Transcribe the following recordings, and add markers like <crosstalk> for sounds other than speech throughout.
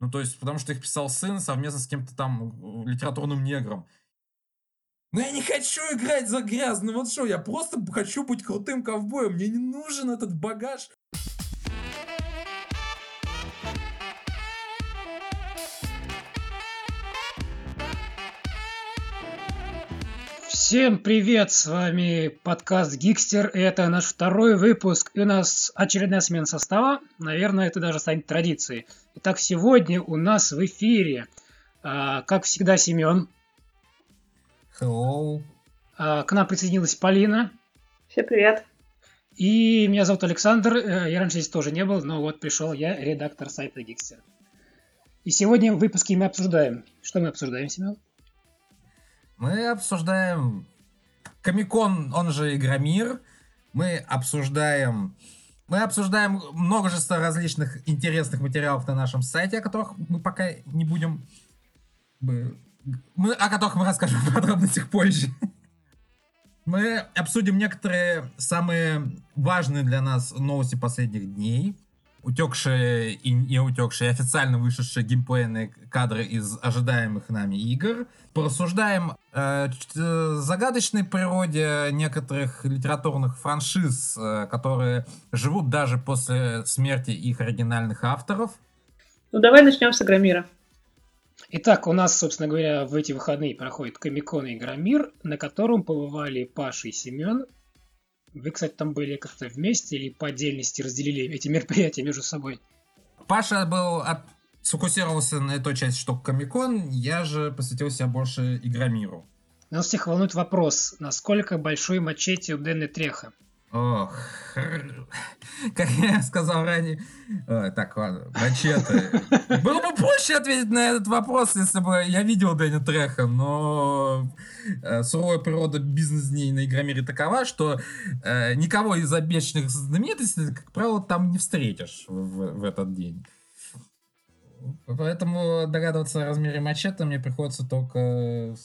Ну, то есть, потому что их писал сын совместно с кем-то там э, литературным негром. Но я не хочу играть за грязный вот что, я просто хочу быть крутым ковбоем, мне не нужен этот багаж. Всем привет, с вами подкаст Гикстер, и это наш второй выпуск, и у нас очередная смена состава, наверное, это даже станет традицией. Итак, сегодня у нас в эфире, а, как всегда, Семен. Hello. А, к нам присоединилась Полина. Всем привет. И меня зовут Александр, э, я раньше здесь тоже не был, но вот пришел я, редактор сайта Гикстер. И сегодня в выпуске мы обсуждаем. Что мы обсуждаем, Семен? Мы обсуждаем Комикон, он же Игромир. Мы обсуждаем... Мы обсуждаем множество различных интересных материалов на нашем сайте, о которых мы пока не будем... Мы, о которых мы расскажем <laughs> в подробностях позже. Мы обсудим некоторые самые важные для нас новости последних дней утекшие и не утекшие, официально вышедшие геймплейные кадры из ожидаемых нами игр. Порассуждаем э, загадочной природе некоторых литературных франшиз, э, которые живут даже после смерти их оригинальных авторов. Ну давай начнем с Игромира. Итак, у нас, собственно говоря, в эти выходные проходит Комикон и Игромир, на котором побывали Паша и Семен, вы, кстати, там были как-то вместе или по отдельности разделили эти мероприятия между собой? Паша был от... сфокусировался на той части, что Комикон, я же посвятил себя больше Игромиру. Нас всех волнует вопрос, насколько большой мачете у Дэна Треха? Ох, как я сказал ранее... Ой, так, ладно, мачете. Было бы проще ответить на этот вопрос, если бы я видел Дэнни Треха, но э, суровая природа бизнес-дней на Игромире такова, что э, никого из обещанных знаменитостей, как правило, там не встретишь в, в этот день. Поэтому догадываться о размере мачете мне приходится только,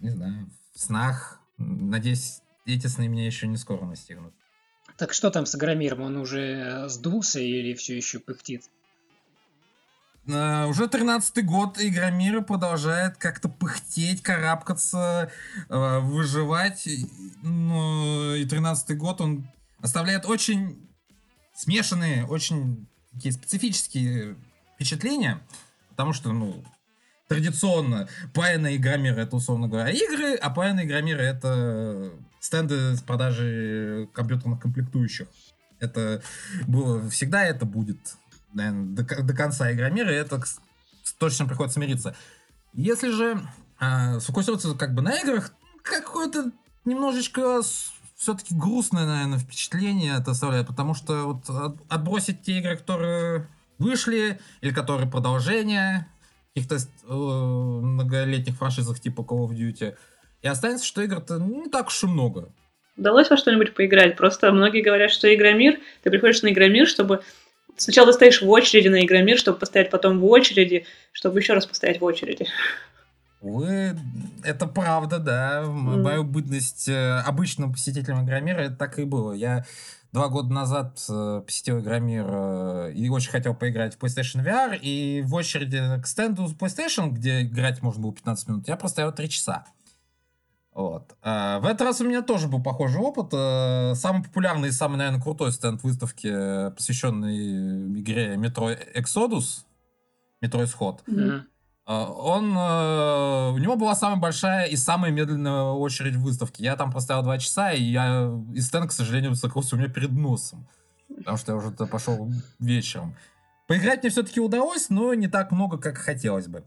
не знаю, в снах. Надеюсь, эти сны меня еще не скоро настигнут. Так что там с Агромиром? Он уже сдулся или все еще пыхтит? Uh, уже 13-й год Игромира продолжает как-то пыхтеть, карабкаться, uh, выживать. Ну, и 13-й год он оставляет очень смешанные, очень такие специфические впечатления. Потому что, ну, традиционно паянная Игромира это, условно говоря, игры, а паянная Игромира это стенды с продажей компьютерных комплектующих. Это было всегда, это будет, наверное, до, до конца Игромира, и это точно приходится смириться. Если же э, сфокусироваться как бы на играх, какое-то немножечко все-таки грустное, наверное, впечатление это оставляет, потому что вот отбросить те игры, которые вышли, или которые продолжения каких-то э, многолетних франшизах типа Call of Duty, и останется, что игр-то не так уж и много. Удалось во что-нибудь поиграть? Просто многие говорят, что Игромир, ты приходишь на Игромир, чтобы сначала ты стоишь в очереди на Игромир, чтобы постоять потом в очереди, чтобы еще раз постоять в очереди. Вы, это правда, да. Mm. Мою бытность э, обычным посетителем Игромира, это так и было. Я два года назад э, посетил Игромир э, и очень хотел поиграть в PlayStation VR, и в очереди к стенду PlayStation, где играть можно было 15 минут, я простоял 3 часа. Вот. А, в этот раз у меня тоже был похожий опыт. А, самый популярный и самый, наверное, крутой стенд выставки, посвященный игре Metro Exodus, Метро Исход. Mm-hmm. Он, у него была самая большая и самая медленная очередь в выставке. Я там простоял два часа, и я и стенд, к сожалению, закрылся у меня перед носом. Потому что я уже пошел вечером. Поиграть мне все-таки удалось, но не так много, как хотелось бы.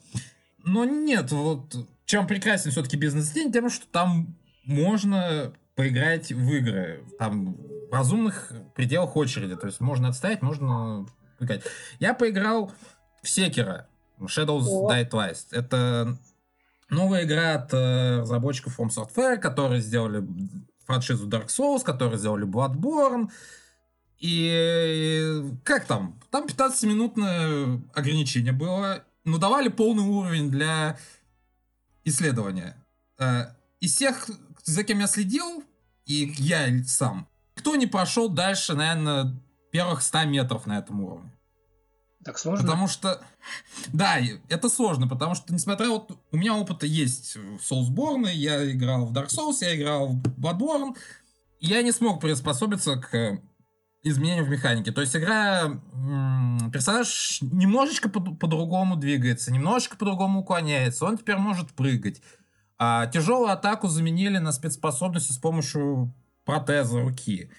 Но нет, вот чем прекрасен все-таки бизнес-день? Тем, что там можно поиграть в игры. Там в разумных пределах очереди. То есть можно отстоять, можно играть. Я поиграл в Секера. Shadows О. Die Twice. Это новая игра от э, разработчиков From Software, которые сделали франшизу Dark Souls, которые сделали Bloodborne. И как там? Там 15-минутное ограничение было. Но давали полный уровень для исследования. Э, из всех, за кем я следил, и я сам, кто не прошел дальше, наверное, первых 100 метров на этом уровне? Так сложно? Потому что, да, это сложно, потому что, несмотря вот, у меня опыта есть в Soulsborne, я играл в Dark Souls, я играл в Bloodborne, я не смог приспособиться к изменению в механике. То есть игра, персонаж немножечко по- по-другому двигается, немножечко по-другому уклоняется, он теперь может прыгать. А тяжелую атаку заменили на спецспособности с помощью протеза руки.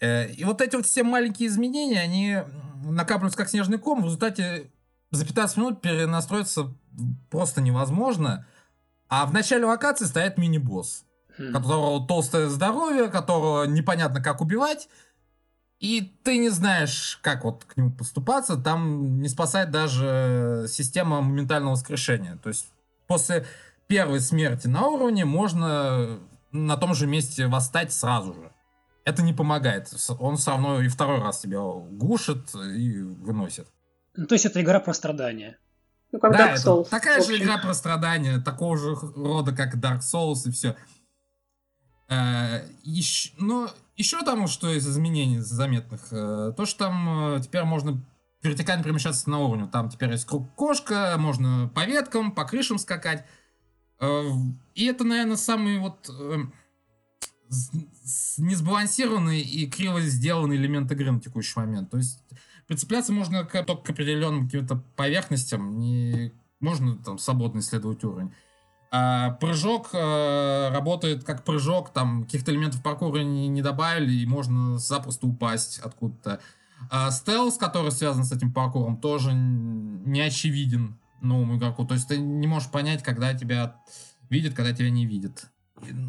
Э, И вот эти вот все маленькие изменения, они накапливаются как снежный ком. В результате за 15 минут перенастроиться просто невозможно. А в начале локации стоит мини-босс, Хм. которого толстое здоровье, которого непонятно как убивать. И ты не знаешь, как вот к нему поступаться. Там не спасает даже система моментального воскрешения. То есть после первой смерти на уровне можно на том же месте восстать сразу же. Это не помогает. Он все равно и второй раз тебя глушит и выносит. Ну, то есть это игра про страдания. Ну, как Да, Dark это Souls. такая же игра про страдания, такого же рода, как Dark Souls и все. еще, ну, еще там, что из изменений заметных, э, то, что там э, теперь можно вертикально перемещаться на уровне. Там теперь есть круг кошка, можно по веткам, по крышам скакать. Э, И это, наверное, самый вот несбалансированный и криво сделанный элемент игры на текущий момент. То есть прицепляться можно только к определенным каким-то поверхностям, не можно там свободно исследовать уровень. А прыжок э, работает как прыжок, там каких-то элементов паркура не, не добавили, и можно запросто упасть откуда-то. А стелс, который связан с этим паркуром, тоже не очевиден новому игроку. То есть ты не можешь понять, когда тебя видят, когда тебя не видят.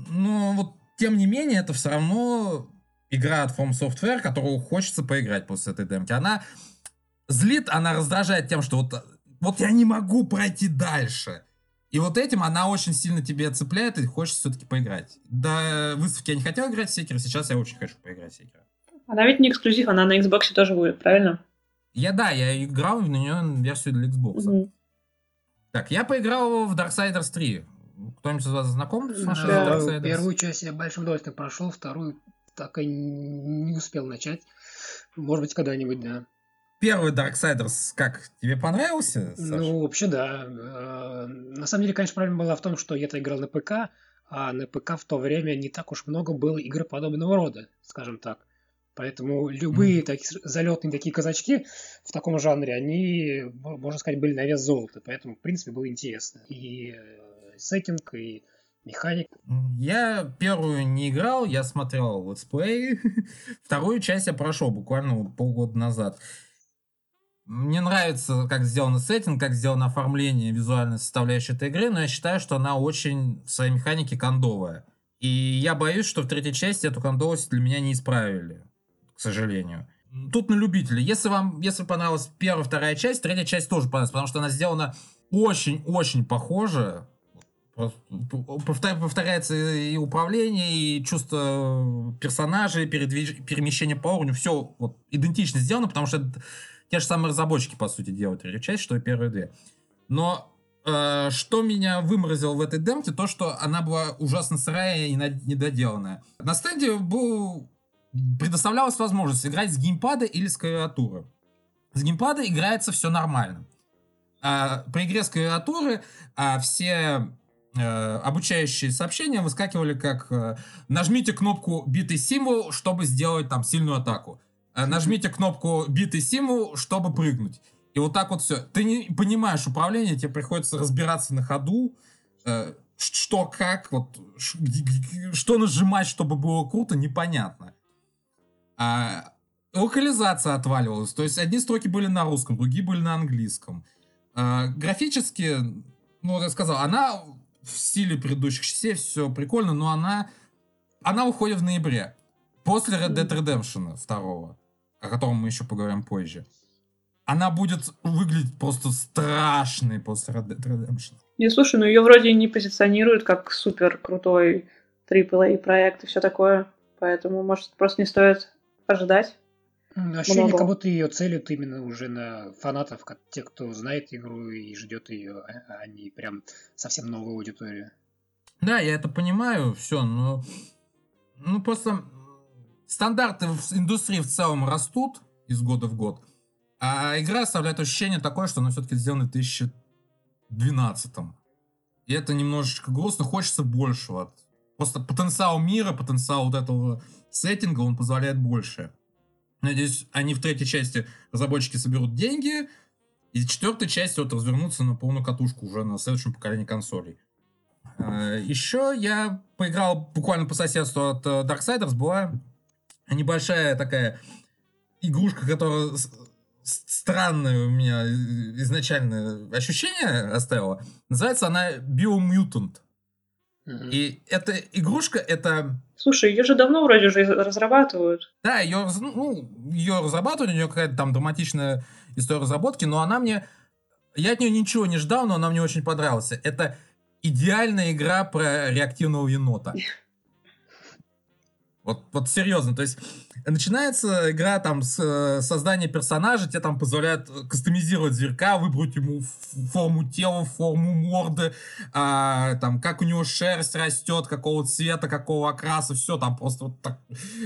Но вот, тем не менее, это все равно игра от From Software, которую хочется поиграть после этой демки. Она злит, она раздражает тем, что вот, вот я не могу пройти дальше. И вот этим она очень сильно тебе цепляет, и хочется все-таки поиграть. До выставки я не хотел играть в Секера, сейчас я очень хочу поиграть в Секера. Она ведь не эксклюзив, она на Xbox тоже будет, правильно? Я, да, я играл на нее версию для Xbox. Мгм. Так, я поиграл в Darksiders 3. Кто-нибудь из вас знаком с нашей Да, Darksiders? Первую часть я большим удовольствием прошел, вторую так и не успел начать. Может быть, когда-нибудь, да. Первый Darksiders, как, тебе понравился, Саш? Ну, вообще, да. Э, На самом деле, конечно, проблема была в том, что я-то играл на ПК, а на ПК в то время не так уж много было игр подобного рода, скажем так. Поэтому любые такие залетные такие казачки в таком жанре, они, мо- можно сказать, были на вес золота. Поэтому, в принципе, было интересно. И э, сеттинг, и механик. Я первую не играл, я смотрел летсплей. <laughs> Вторую часть я прошел буквально полгода назад. Мне нравится, как сделан сеттинг, как сделано оформление визуальной составляющей этой игры, но я считаю, что она очень в своей механике кондовая. И я боюсь, что в третьей части эту кондовость для меня не исправили, к сожалению. Тут на любителей. Если вам, если понравилась первая, вторая часть, третья часть тоже понравилась, потому что она сделана очень-очень похоже. Повторяется и управление, и чувство персонажей, передвиж- перемещение по уровню. Все вот идентично сделано, потому что те же самые разработчики, по сути, делают третью часть, что и первые две. Но э, что меня выморозило в этой демке, то, что она была ужасно сырая и на- недоделанная. На стенде был предоставлялась возможность играть с геймпада или с клавиатуры. С геймпада играется все нормально. А при игре с клавиатуры а, все э, обучающие сообщения выскакивали как э, нажмите кнопку битый символ, чтобы сделать там сильную атаку. Э, нажмите кнопку битый символ, чтобы прыгнуть. И вот так вот все. Ты не понимаешь управление, тебе приходится разбираться на ходу, э, что как, вот что нажимать, чтобы было круто, непонятно. А, локализация отваливалась. То есть одни строки были на русском, другие были на английском. А, графически, ну, вот я сказал, она в стиле предыдущих частей, все прикольно, но она, она выходит в ноябре. После Red Dead Redemption 2, о котором мы еще поговорим позже. Она будет выглядеть просто страшной после Red Dead Redemption. Не, слушай, ну ее вроде не позиционируют как супер крутой AAA проект и все такое. Поэтому, может, просто не стоит ожидать. Ощущение, Много. как будто ее целят именно уже на фанатов, как те, кто знает игру и ждет ее, а а не прям совсем новую аудиторию. Да, я это понимаю, все, но... Ну, просто стандарты в индустрии в целом растут из года в год. А игра оставляет ощущение такое, что она все-таки сделана в 2012 И это немножечко грустно, хочется большего. Просто потенциал мира, потенциал вот этого сеттинга, он позволяет больше. Надеюсь, они в третьей части разработчики соберут деньги, и в четвертой части вот развернутся на полную катушку уже на следующем поколении консолей. А, Еще я поиграл буквально по соседству от э, Darksiders, была небольшая такая игрушка, которая странное у меня изначально ощущение оставила. Называется она Biomutant. Мгм. И эта игрушка, это... Слушай, ее же давно вроде уже разрабатывают. Да, ее, ну, ее разрабатывали, у нее какая-то там драматичная история разработки, но она мне... Я от нее ничего не ждал, но она мне очень понравилась. Это идеальная игра про реактивного енота. <laughs> Вот, вот серьезно, то есть начинается игра там с э, создания персонажа, тебе там позволяют э, кастомизировать зверька, выбрать ему форму тела, форму морды, а, там как у него шерсть растет, какого цвета, какого окраса, все там просто вот так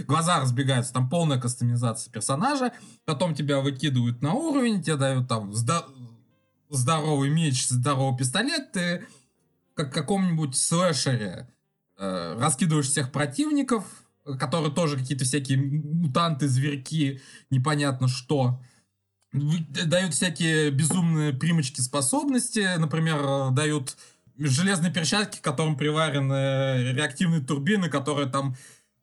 глаза разбегаются, там полная кастомизация персонажа, потом тебя выкидывают на уровень, тебе дают там здо- здоровый меч, здоровый пистолет, ты как в каком-нибудь слэшере э, раскидываешь всех противников, которые тоже какие-то всякие мутанты, зверьки, непонятно что. Вы- Дают всякие безумные примочки способности. Например, э, дают железные перчатки, к которым приварены реактивные турбины, которые там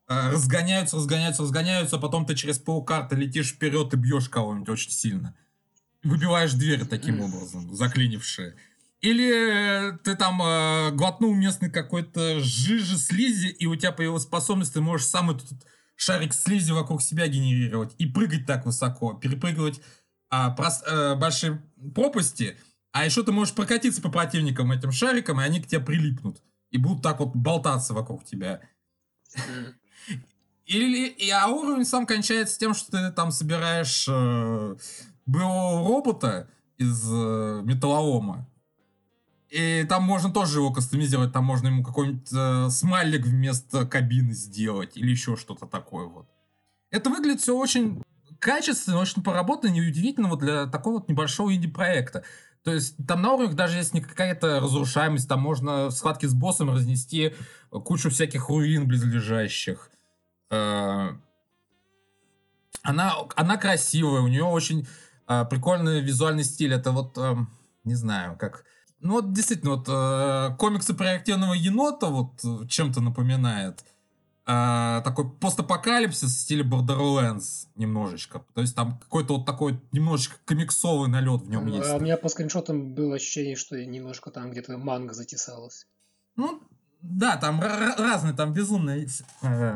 э, разгоняются, разгоняются, разгоняются, а потом ты через полкарты летишь вперед и бьешь кого-нибудь очень сильно. Выбиваешь двери таким образом, заклинившие. Или э, ты там э, глотнул местный какой-то жижи, слизи, и у тебя появилась способность, ты можешь сам этот шарик слизи вокруг себя генерировать и прыгать так высоко, перепрыгивать а, прос- э, большие пропасти, а еще ты можешь прокатиться по противникам этим шариком, и они к тебе прилипнут. И будут так вот болтаться вокруг тебя. Или, и, а уровень сам кончается тем, что ты там собираешь э, боевого робота из э, металлолома. И там можно тоже его кастомизировать, там можно ему какой-нибудь э, смайлик вместо кабины сделать, или еще что-то такое вот. Это выглядит все очень качественно, очень поработано, и удивительно вот для такого вот небольшого инди-проекта. То есть там на уровнях даже есть не какая-то разрушаемость, там можно в схватке с боссом разнести кучу всяких руин близлежащих. Э, Она, она красивая, у нее очень э, прикольный визуальный стиль. Это вот, эм, не знаю, как... Ну вот действительно, вот э, комиксы про реактивного енота вот э, чем-то напоминает. Э, такой постапокалипсис в стиле Borderlands немножечко. То есть там какой-то вот такой немножечко комиксовый налет в нем есть. А у меня по скриншотам было ощущение, что немножко там где-то манга затесалась. Ну, да, там ра- ра- разный, там безумный э,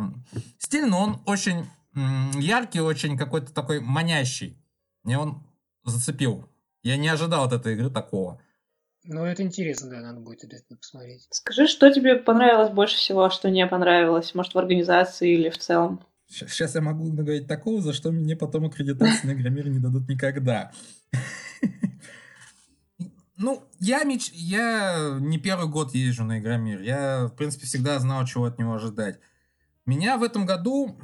стиль, но он очень м, яркий, очень какой-то такой манящий. Мне он зацепил. Я не ожидал от этой игры такого. Ну, это интересно, да, надо будет обязательно посмотреть. Скажи, что тебе понравилось больше всего, а что не понравилось? Может, в организации или в целом? Сейчас я могу наговорить такого, за что мне потом аккредитации на Игромире не дадут никогда. Ну, я, меч... я не первый год езжу на Игромир. Я, в принципе, всегда знал, чего от него ожидать. Меня в этом году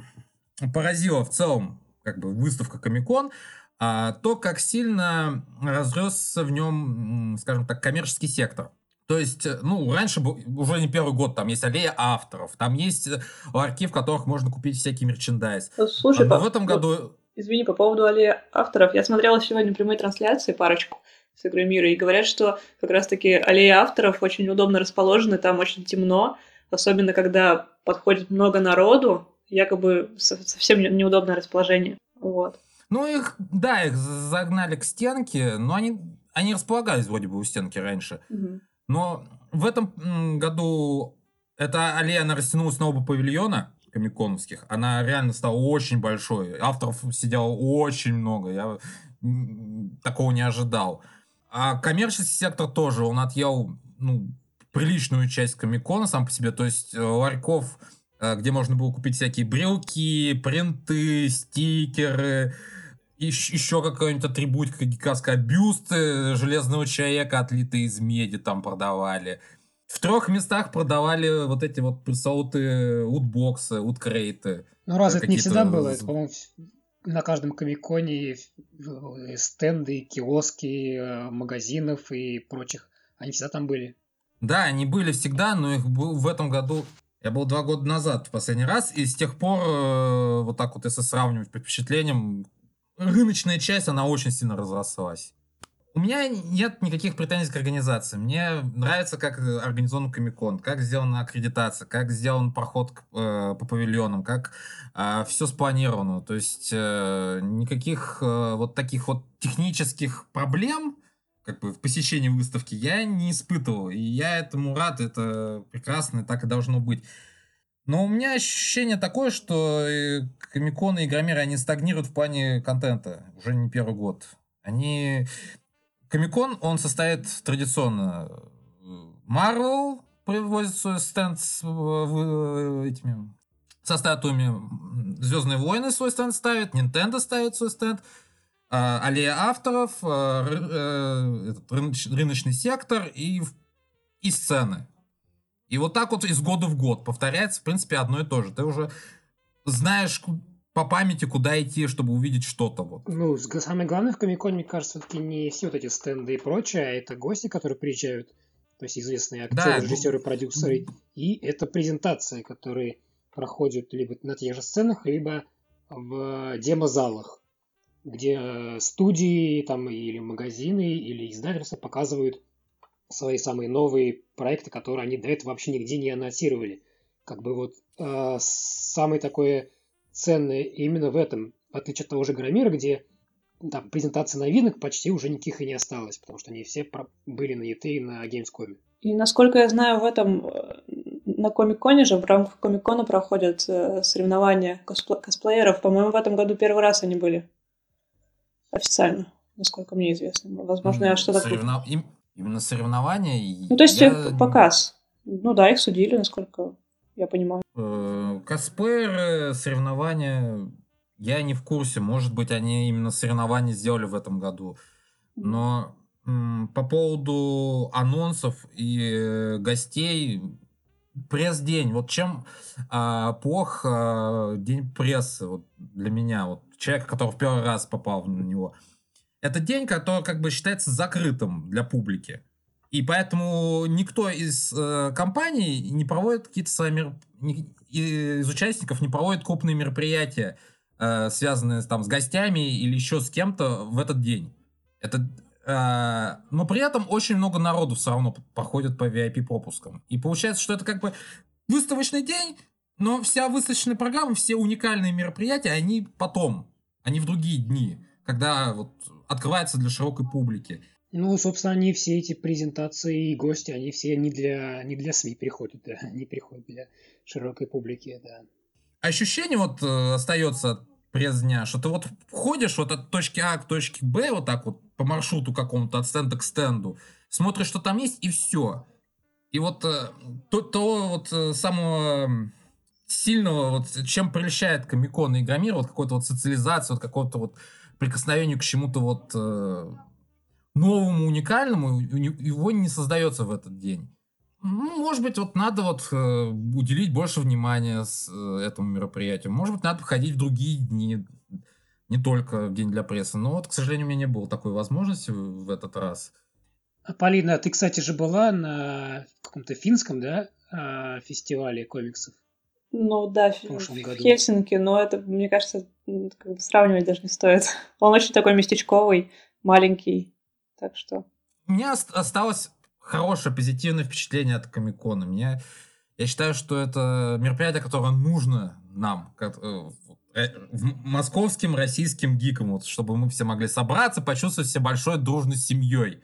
поразила в целом как бы выставка Комикон, а, то, как сильно разросся в нем, скажем так, коммерческий сектор. То есть, э, ну, раньше был, уже не первый год, там есть аллея авторов, там есть э, ларьки, в которых можно купить всякий мерчендайз. Слушай, А, но по- в этом ну, году... Извини, по поводу аллеи авторов. Я смотрела сегодня прямые трансляции, парочку с игры мира, и говорят, что как раз-таки аллея авторов очень удобно расположена, там очень темно, особенно когда подходит много народу, якобы со- совсем не- неудобное расположение. Вот. Ну, их, да, их загнали к стенке, но они, они располагались вроде бы у стенки раньше. Мгм. Но в этом году эта аллея, она растянулась на оба павильона комиконовских. Она реально стала очень большой. Авторов сидело очень много. Я такого не ожидал. А коммерческий сектор тоже, он отъел ну, приличную часть комикона сам по себе. То есть э, ларьков, э, где можно было купить всякие брелки, принты, стикеры, еще какой-нибудь атрибутика гигантская, бюсты железного человека, отлитые из меди, там продавали. В трех местах продавали вот эти вот пресловутые утбоксы, уткрейты. Ну, раз это не всегда было, это, по-моему, на каждом комиконе стенды, киоски, э, магазинов и прочих. Они всегда там были. Да, они были всегда, но их был в этом году... Я был два года назад в последний раз, и с тех пор, э, вот так вот если сравнивать по впечатлениям, рыночная часть, она очень сильно разрослась. У меня нет никаких претензий к организации. Мне нравится, как организован Комикон, как сделана аккредитация, как сделан проход к, э, по павильонам, как э, все спланировано. То есть э, никаких э, вот таких вот технических проблем как бы в посещении выставки я не испытывал. И я этому рад, это прекрасно, так и должно быть. Но у меня ощущение такое, что комиконы и громеры, они стагнируют в плане контента уже не первый год. Они... Комикон, он состоит традиционно... Марвел привозит свой стенд с этими со статуями. Звездные войны свой стенд ставит, Nintendo ставит свой стенд. А, аллея авторов, а, э, этот рыночный сектор и, и сцены. И вот так вот из года в год повторяется, в принципе, одно и то же. Ты уже знаешь по памяти, куда идти, чтобы увидеть что-то. Вот. Ну, самое главное в Комиконе, мне кажется, все-таки не все вот эти стенды и прочее, а это гости, которые приезжают, то есть известные актеры, да, режиссеры, продюсеры, и это презентации, которые проходят либо на тех же сценах, либо в демозалах где э, студии там или магазины или издательства показывают свои самые новые проекты, которые они до этого вообще нигде не анонсировали. Как бы вот э, самое такое ценное именно в этом, в отличие от того же Громира, где там презентации новинок почти уже никаких и не осталось, потому что они все были на ET и на Gamescom. И насколько я знаю, в этом э, на Комик-Коне же в рамках Комик-Кона проходят э, соревнования косплееров. По-моему, в этом году первый раз они были официально, насколько мне известно. Возможно, я что-то... Соревнов... Им... Именно соревнования? Ну, то есть я... показ. Ну да, их судили, насколько я понимаю. Э, Косплееры, соревнования, я не в курсе. Может быть, они именно соревнования сделали в этом году. Но по поводу анонсов и э, гостей, пресс-день. Вот чем а, плох а, день прессы вот для меня, вот человека, который в первый раз попал на него. Это день, который как бы считается закрытым для публики. И поэтому никто из э, компаний не проводит какие-то свои мер... из участников не проводит крупные мероприятия, э, связанные там с гостями или еще с кем-то в этот день. Это Э, но при этом очень много народу все равно походит по VIP пропускам. И получается, что это как бы выставочный день, но вся выставочная программа, все уникальные мероприятия, они потом, они в другие дни, когда вот открывается для широкой публики. Ну, собственно, они все эти презентации и гости, они все не для, не для СМИ приходят, да, они приходят для широкой публики, да. Ощущение вот э, остается пресс дня, что ты вот входишь вот от точки А к точке Б вот так вот по маршруту какому-то от стенда к стенду, смотришь, что там есть, и все. И вот э, то, то вот э, самого сильного, вот чем прельщает Комикон и Игромир, вот какой-то вот социализация, вот какого-то вот прикосновению к чему-то вот э, новому, уникальному, его не создается в этот день. Ну, может быть, вот надо вот э, уделить больше внимания с, э, этому мероприятию. Может быть, надо ходить в другие дни, не только в день для прессы. Но вот, к сожалению, у меня не было такой возможности в этот раз. А, Полина, ты, кстати, же была на каком-то финском, да, а, фестивале комиксов? Ну да, в, в, Хельсинки, но это, мне кажется, как бы сравнивать даже не стоит. <laughs> Он очень такой местечковый, маленький, так что... У меня осталось хорошее, позитивное впечатление от Комикона. Мне, я считаю, что это мероприятие, которое нужно нам, как, э, э, московским российским гикам, вот, чтобы мы все могли собраться, почувствовать себя большой дружной семьей.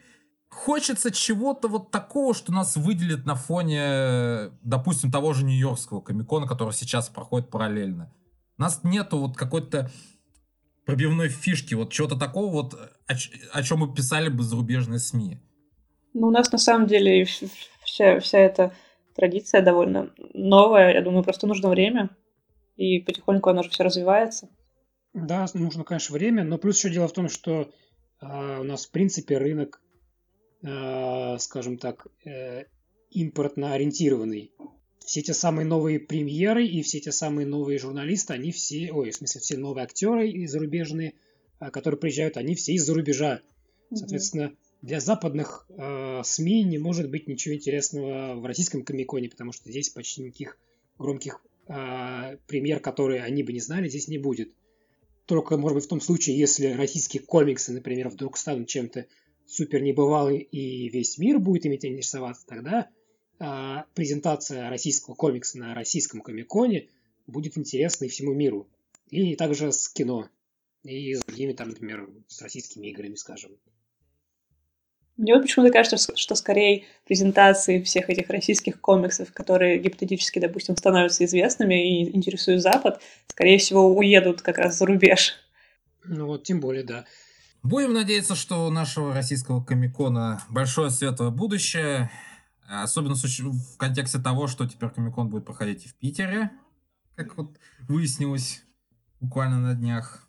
Хочется чего-то вот такого, что нас выделит на фоне, допустим, того же Нью-Йоркского комикона, который сейчас проходит параллельно. У нас нету вот какой-то пробивной фишки, вот чего-то такого вот, о, о чем мы писали бы зарубежные СМИ. Ну, у нас на самом деле вся, вся эта традиция довольно новая. Я думаю, просто нужно время. И потихоньку она же все развивается. Да, нужно, конечно, время. Но плюс еще дело в том, что э, у нас, в принципе, рынок, скажем так, э, импортно ориентированный. все те самые новые премьеры и все те самые новые журналисты, они все, ой, в смысле, все новые актеры зарубежные, а, которые приезжают, они все из-за рубежа. Соответственно, для западных э, СМИ не может быть ничего интересного в российском комиконе, потому что здесь почти никаких громких э, премьер, которые они бы не знали, здесь не будет. Только, может быть, в том случае, если российские комиксы, например, вдруг станут чем-то супер небывалым и весь мир будет иметь интересоваться, тогда э, презентация российского комикса на российском комиконе будет интересной всему миру. И также с кино. И с другими, там, например, с российскими играми, скажем. Мне вот почему-то кажется, что скорее презентации всех этих российских комиксов, которые гипотетически, допустим, становятся известными и интересуют Запад, скорее всего, уедут как раз за рубеж. Ну вот, тем более, да. Будем надеяться, что у нашего российского комикона большое светлое будущее, особенно в контексте того, что теперь комикон будет проходить и в Питере, как вот выяснилось буквально на днях.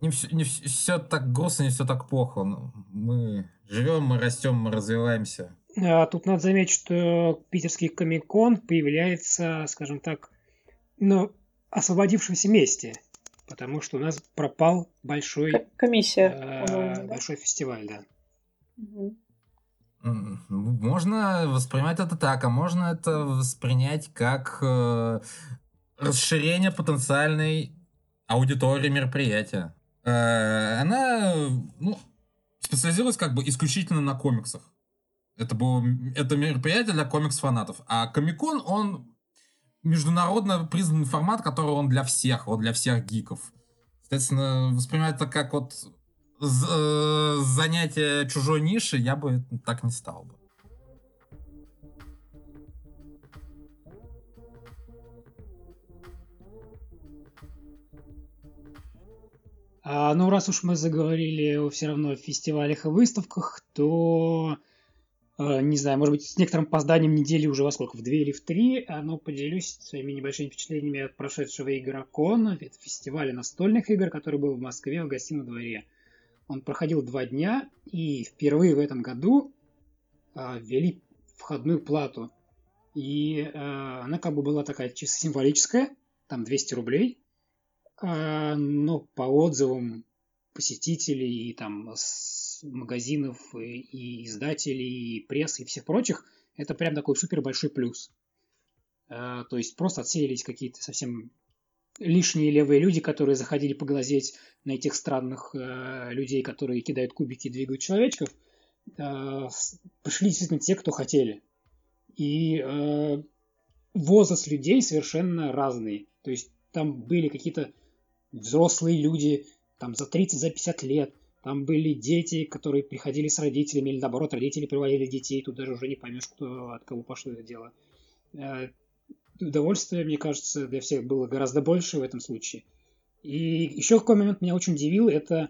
Не все, не все так грустно, не все так плохо. Мы живем, мы растем, мы развиваемся. А, тут надо заметить, что питерский комикон появляется, скажем так, ну, освободившемся месте, потому что у нас пропал большой... Комиссия. Э, большой фестиваль, да. Угу. Можно воспринимать это так, а можно это воспринять как э, расширение потенциальной аудитории мероприятия. Э, она, ну, специализировалась как бы исключительно на комиксах. Это было это мероприятие для комикс-фанатов. А Комикон, он международно признанный формат, который он для всех, вот для всех гиков. Соответственно, воспринимать это как вот э, занятие чужой ниши, я бы так не стал бы. А, ну, раз уж мы заговорили все равно о фестивалях и выставках, то, не знаю, может быть, с некоторым опозданием недели уже во сколько, в две или в три, но поделюсь своими небольшими впечатлениями от прошедшего Игрокона, это фестиваля настольных игр, который был в Москве в гостином дворе. Он проходил два дня, и впервые в этом году э, ввели входную плату. И э, она как бы была такая чисто символическая, там 200 рублей, а, но по отзывам посетителей и там с магазинов и, и издателей, и прессы и всех прочих, это прям такой супер большой плюс. А, то есть просто отсеялись какие-то совсем лишние левые люди, которые заходили поглазеть на этих странных э, людей, которые кидают кубики и двигают человечков. Э, пришли действительно те, кто хотели. И э, возраст людей совершенно разный. То есть там были какие-то взрослые люди, там за 30, за 50 лет. Там были дети, которые приходили с родителями, или наоборот, родители приводили детей, тут даже уже не поймешь, кто, от кого пошло это дело. Э, удовольствие, мне кажется, для всех было гораздо больше в этом случае. И еще какой момент меня очень удивил, это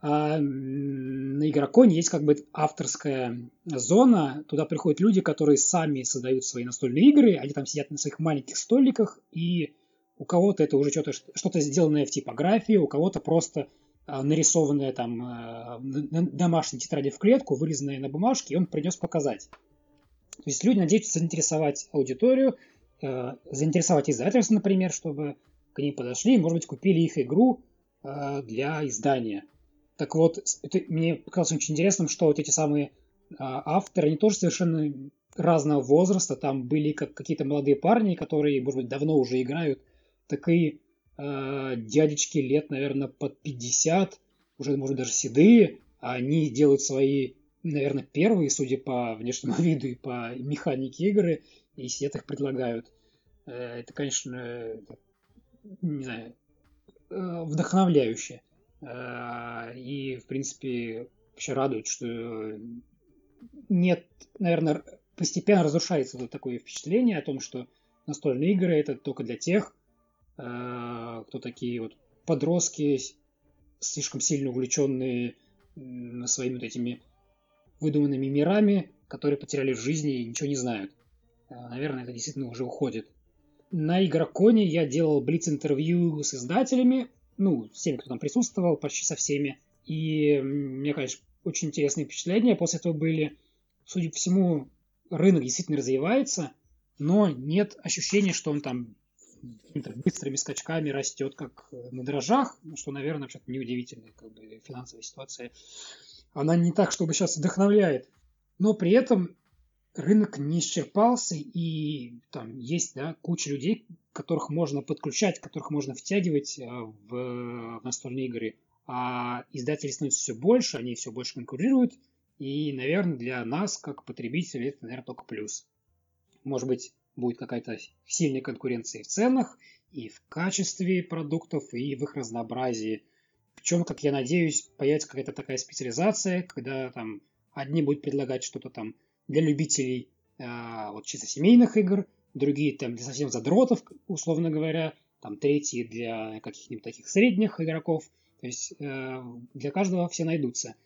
а, на Игроконе есть как бы авторская зона, туда приходят люди, которые сами создают свои настольные игры, они там сидят на своих маленьких столиках и у кого-то это уже что-то, что-то сделанное в типографии, у кого-то просто а, нарисованное там а, на домашней тетради в клетку, вырезанное на бумажке, и он принес показать. То есть люди надеются заинтересовать аудиторию, э, заинтересовать издательство, например, чтобы к ним подошли и, может быть, купили их игру э, для издания. Так вот, это мне показалось очень интересным, что вот эти самые э, авторы, они тоже совершенно разного возраста. Там были как какие-то молодые парни, которые, может быть, давно уже играют такие э, дядечки лет, наверное, под 50, уже, может, даже седые, они делают свои, наверное, первые, судя по внешнему <laughs> виду и по механике игры, и сидят их предлагают. Э, это, конечно, не знаю, э, вдохновляюще. И, в принципе, вообще радует, что нет, наверное, постепенно разрушается вот такое впечатление о том, что настольные игры это только для тех, кто такие вот подростки, слишком сильно увлеченные своими вот этими выдуманными мирами, которые потеряли в жизни и ничего не знают. Э, наверное, это действительно уже уходит. На Игроконе я делал блиц-интервью с издателями, ну, с теми, кто там присутствовал, почти со всеми. И мне, конечно, очень интересные впечатления после этого были. Судя по всему, рынок действительно развивается. но нет ощущения, что он там быстрыми скачками растет, как на дрожжах, что, наверное, вообще-то неудивительная как бы, финансовая ситуация. Она не так, чтобы сейчас вдохновляет. Но при этом рынок не исчерпался, и там есть да, куча людей, которых можно подключать, которых можно втягивать э, в, в настольные игры. А издателей становится все больше, они все больше конкурируют, и, наверное, для нас, как потребителей, это, наверное, только плюс. Может быть, будет какая-то сильная конкуренция и в ценах, и в качестве продуктов, и в их разнообразии. Причем, как я надеюсь, появится какая-то такая специализация, когда там одни будут предлагать что-то там для любителей э, вот чисто семейных игр, другие там для совсем задротов, условно говоря, там третьи для каких-нибудь таких средних игроков. То есть э, для каждого все найдутся.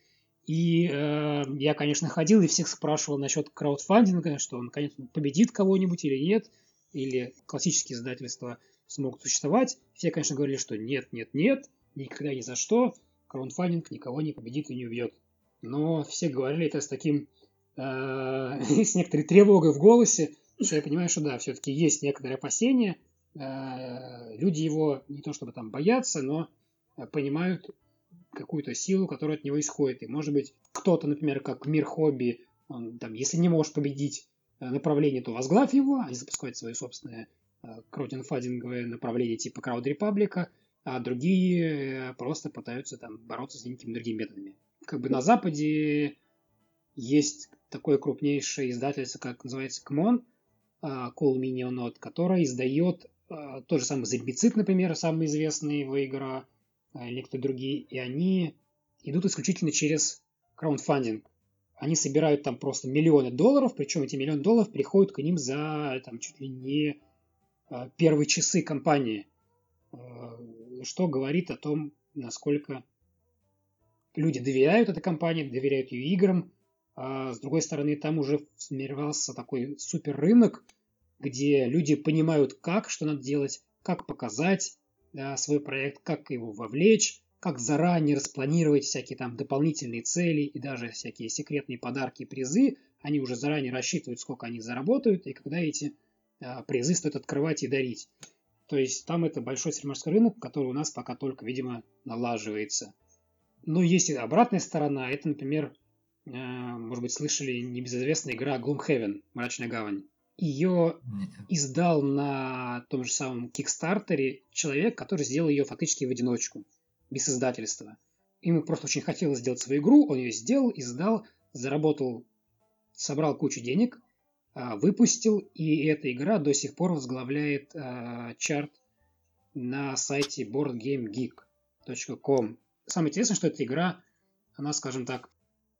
И э, я, конечно, ходил и всех спрашивал насчет краудфандинга, что он, конечно, победит кого-нибудь или нет, или классические издательства смогут существовать. Все, конечно, говорили, что нет, нет, нет, никогда ни за что, краудфандинг никого не победит и не убьет. Но все говорили это с таким, э, <laughs> с некоторой тревогой в голосе, что я понимаю, что да, все-таки есть некоторые опасения. Э, люди его не то чтобы там боятся, но понимают какую-то силу, которая от него исходит. И, может быть, кто-то, например, как мир хобби, он, там, если не можешь победить э, направление, то возглавь его, они запускают свое собственное э, краудинфандинговое направление типа Crowd Republic, а другие э, просто пытаются там бороться с некими другими методами. Как бы на Западе есть такое крупнейшее издательство, как называется КМОН, Cool Mini Note, которое издает тот же самый Зербицид, например, самый известный его игра, а, или кто другие, и они идут исключительно через краундфандинг. Они собирают там просто миллионы долларов, причем эти миллионы долларов приходят к ним за там, чуть ли не а, первые часы компании, а, что говорит о том, насколько люди доверяют этой компании, доверяют ее играм. А с другой стороны, там уже сформировался такой супер рынок, где люди понимают, как, что надо делать, как показать, свой проект, как его вовлечь, как заранее распланировать всякие там дополнительные цели и даже всякие секретные подарки и призы. Они уже заранее рассчитывают, сколько они заработают и когда эти а, призы стоит открывать и дарить. То есть там это большой среднеморской рынок, который у нас пока только, видимо, налаживается. Но есть и обратная сторона. Это, например, э, может быть, слышали небезызвестная игра Gloomhaven, Мрачная гавань. Ее издал на том же самом Кикстартере человек, который сделал ее фактически в одиночку, без издательства. Ему просто очень хотелось сделать свою игру, он ее сделал, издал, заработал, собрал кучу денег, а, выпустил, и эта игра до сих пор возглавляет э, чарт на сайте boardgamegeek.com. Самое интересное, что эта игра, она, скажем так,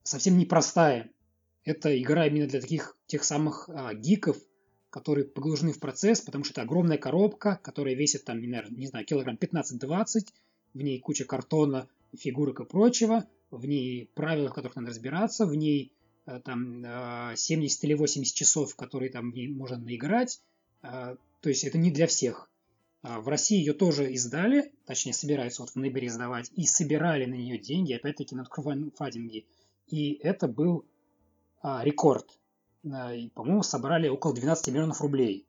совсем непростая. Это игра именно для таких тех самых а, гиков, которые погружены в процесс, потому что это огромная коробка, которая весит там, не знаю, килограмм 15-20, в ней куча картона, фигурок и прочего, в ней правила, в которых надо разбираться, в ней э, там 70 э, или 80 часов, которые там в ней можно наиграть. Э, то есть это не для всех. В России ее тоже издали, точнее собираются вот в ноябре издавать, и собирали на нее деньги, опять-таки на краудфандинге. И это был а, рекорд. А, по-моему, собрали около 12 миллионов рублей.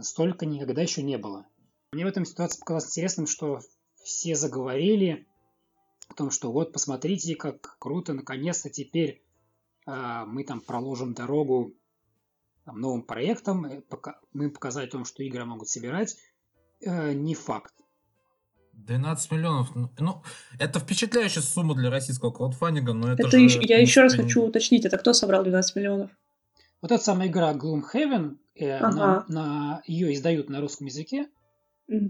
Столько никогда еще не было. Мне в этом ситуации показалось интересным, что все заговорили о том, что вот посмотрите, как круто, наконец-то теперь э, мы там проложим дорогу там, новым проектам, мы показали о том, что игры могут собирать. Э, не факт. 12 миллионов. Ну, ну, это впечатляющая сумма для российского краудфандинга, но это, это же... Еще, я еще раз хочу уточнить, это кто собрал 12 миллионов? Вот эта самая игра Gloomhaven, э, ага. на, на, ее издают на русском языке,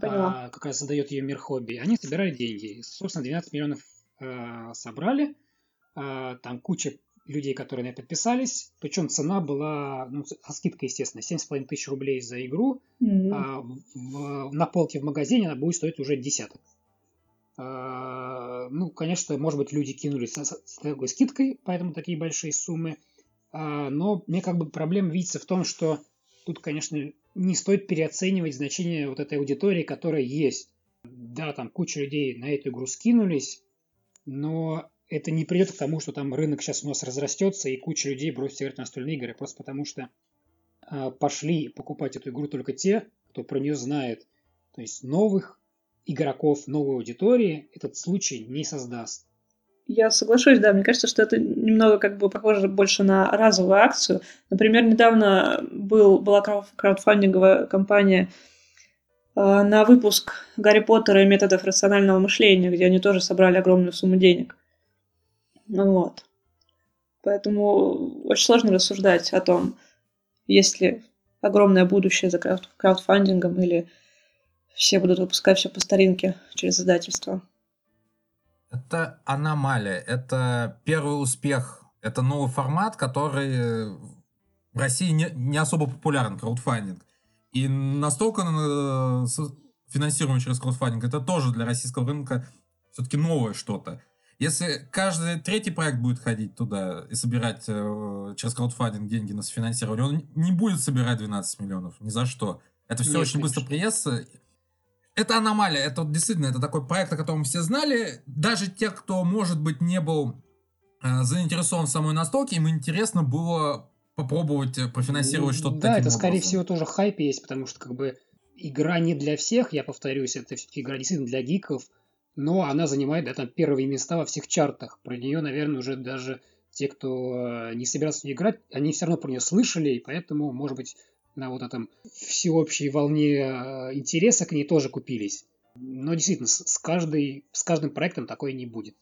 а, как раз создает ее мир хобби. Они собирали деньги. Собственно, 12 миллионов э, собрали. Э, там куча людей, которые на это подписались. Причем цена была, ну, со скидкой, естественно, 7,5 тысяч рублей за игру. Mm-hmm. А в, на полке в магазине она будет стоить уже десяток. А, ну, конечно, может быть, люди кинулись с, с такой скидкой, поэтому такие большие суммы. А, но мне как бы проблема видится в том, что тут, конечно, не стоит переоценивать значение вот этой аудитории, которая есть. Да, там куча людей на эту игру скинулись, но это не придет к тому, что там рынок сейчас у нас разрастется и куча людей бросит играть в настольные игры, просто потому что а, пошли покупать эту игру только те, кто про нее знает. То есть новых игроков, новой аудитории этот случай не создаст. Я соглашусь, да. Мне кажется, что это немного как бы похоже больше на разовую акцию. Например, недавно был, была краудфандинговая кампания э, на выпуск Гарри Поттера и методов рационального мышления, где они тоже собрали огромную сумму денег. Ну вот. Поэтому очень сложно рассуждать о том, есть ли огромное будущее за краудфандингом или все будут выпускать все по старинке через издательство. Это аномалия, это первый успех, это новый формат, который в России не, не особо популярен, краудфандинг. И настолько э, финансируемый через краудфандинг, это тоже для российского рынка все-таки новое что-то. Если каждый третий проект будет ходить туда и собирать э, через краудфандинг деньги на софинансирование, он не будет собирать 12 миллионов ни за что. Это все Нет, очень конечно. быстро приестся это аномалия. Это вот действительно это такой проект, о котором все знали. Даже те, кто, может быть, не был э, заинтересован в самой настолке, им интересно было попробовать э, профинансировать что-то Да, это, образом. скорее всего, тоже хайп есть, потому что, как бы, игра не для всех, я повторюсь, это все-таки игра действительно для гиков, но она занимает да, там, первые места во всех чартах. Про нее, наверное, уже даже те, кто э, не собирался в нее играть, они все равно про нее слышали, и поэтому, может быть, на вот этом всеобщей волне э, интереса к ней тоже купились. Но действительно, с, каждой, с каждым проектом такое не будет.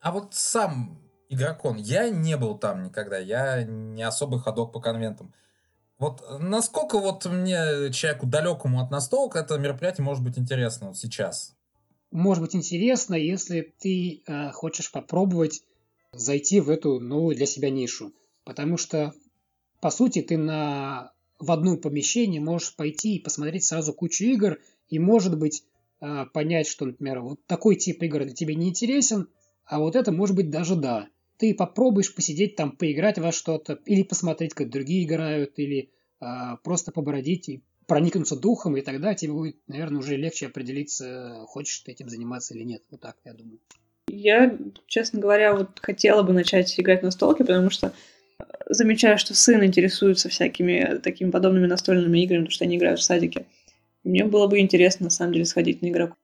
А вот сам игрокон, я не был там никогда, я не особый ходок по конвентам. Вот насколько вот мне, человеку далекому от настолок, это мероприятие может быть интересно вот сейчас? Может быть интересно, если ты э, хочешь попробовать зайти в эту новую для себя нишу. Потому что, по сути, ты на в одно помещение можешь пойти и посмотреть сразу кучу игр, и, может быть, а, понять, что, например, вот такой тип игр для тебя не интересен, а вот это, может быть, даже да. Ты попробуешь посидеть там, поиграть во что-то, или посмотреть, как другие играют, или а, просто побродить и проникнуться духом, и тогда тебе будет, наверное, уже легче определиться, хочешь ты этим заниматься или нет. Вот так, я думаю. Я, честно говоря, вот хотела бы начать играть на столке, потому что замечаю, что сын интересуется всякими такими подобными настольными играми, потому что они играют в садике. Мне было бы интересно, на самом деле, сходить на игроку.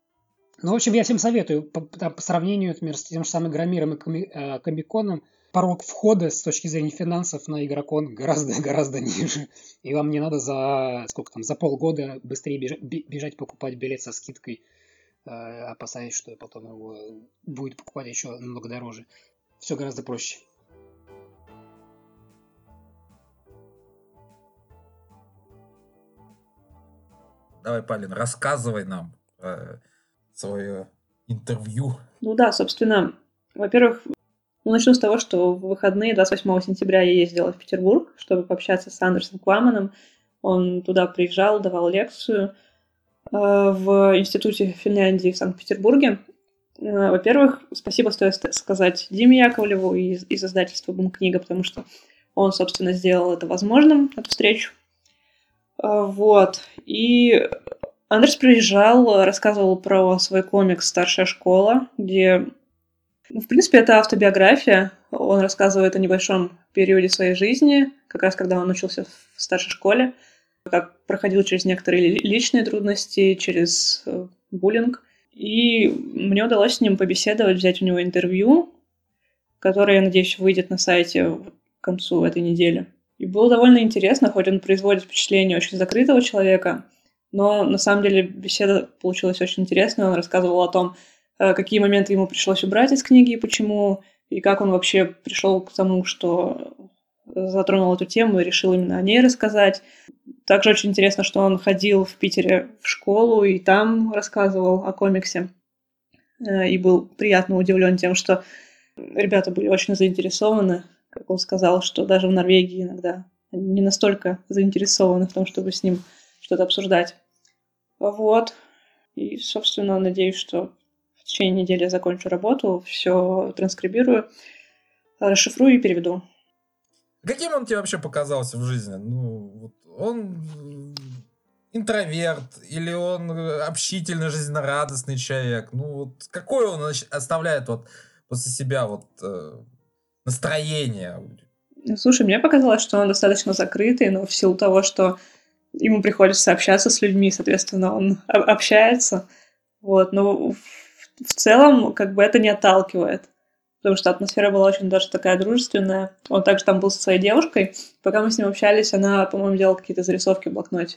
Ну, в общем, я всем советую. По, по, по сравнению, например, с тем же самым Громиром и коми, э, Комиконом, порог входа с точки зрения финансов на игрокон гораздо-гораздо <laughs> ниже. И вам не надо за сколько там, за полгода быстрее бежать, бежать покупать билет со скидкой, э, опасаясь, что потом его будет покупать еще намного дороже. Все гораздо проще. Давай, Полин, рассказывай нам про свое интервью. Ну да, собственно, во-первых, ну, начну с того, что в выходные 28 сентября я ездила в Петербург, чтобы пообщаться с Андерсом Кваманом. Он туда приезжал, давал лекцию э, в Институте Финляндии в Санкт-Петербурге. Э, во-первых, спасибо стоит сказать Диме Яковлеву из, из издательства «Бум книга», потому что он, собственно, сделал это возможным, эту встречу. А, вот. И Андрес приезжал, рассказывал про свой комикс «Старшая школа», где, в принципе, это автобиография. Он рассказывает о небольшом периоде своей жизни, как раз когда он учился в старшей школе, как проходил через некоторые личные трудности, через э, буллинг. И мне удалось с ним побеседовать, взять у него интервью, которое, я надеюсь, выйдет на сайте к концу этой недели. И было довольно интересно, хоть он производит впечатление очень закрытого человека, но на самом деле беседа получилась очень интересная. Он рассказывал о том, какие моменты ему пришлось убрать из книги и почему, и как он вообще пришел к тому, что затронул эту тему и решил именно о ней рассказать. Также очень интересно, что он ходил в Питере в школу и там рассказывал о комиксе. Э, и был приятно удивлен тем, что ребята были очень заинтересованы как он сказал, что даже в Норвегии иногда не настолько заинтересованы в том, чтобы с ним что-то обсуждать. Вот. И, собственно, надеюсь, что в течение недели закончу работу, все транскрибирую, расшифрую и переведу. Каким он тебе вообще показался в жизни? Ну, вот он интроверт или он общительный, жизнерадостный человек? Ну, вот какой он оставляет вот после себя вот э, настроение? Слушай, мне показалось, что он достаточно закрытый, но в силу того, что ему приходится общаться с людьми, соответственно, он общается. Вот, но в, целом, как бы это не отталкивает. Потому что атмосфера была очень даже такая дружественная. Он также там был со своей девушкой. Пока мы с ним общались, она, по-моему, делала какие-то зарисовки в блокноте.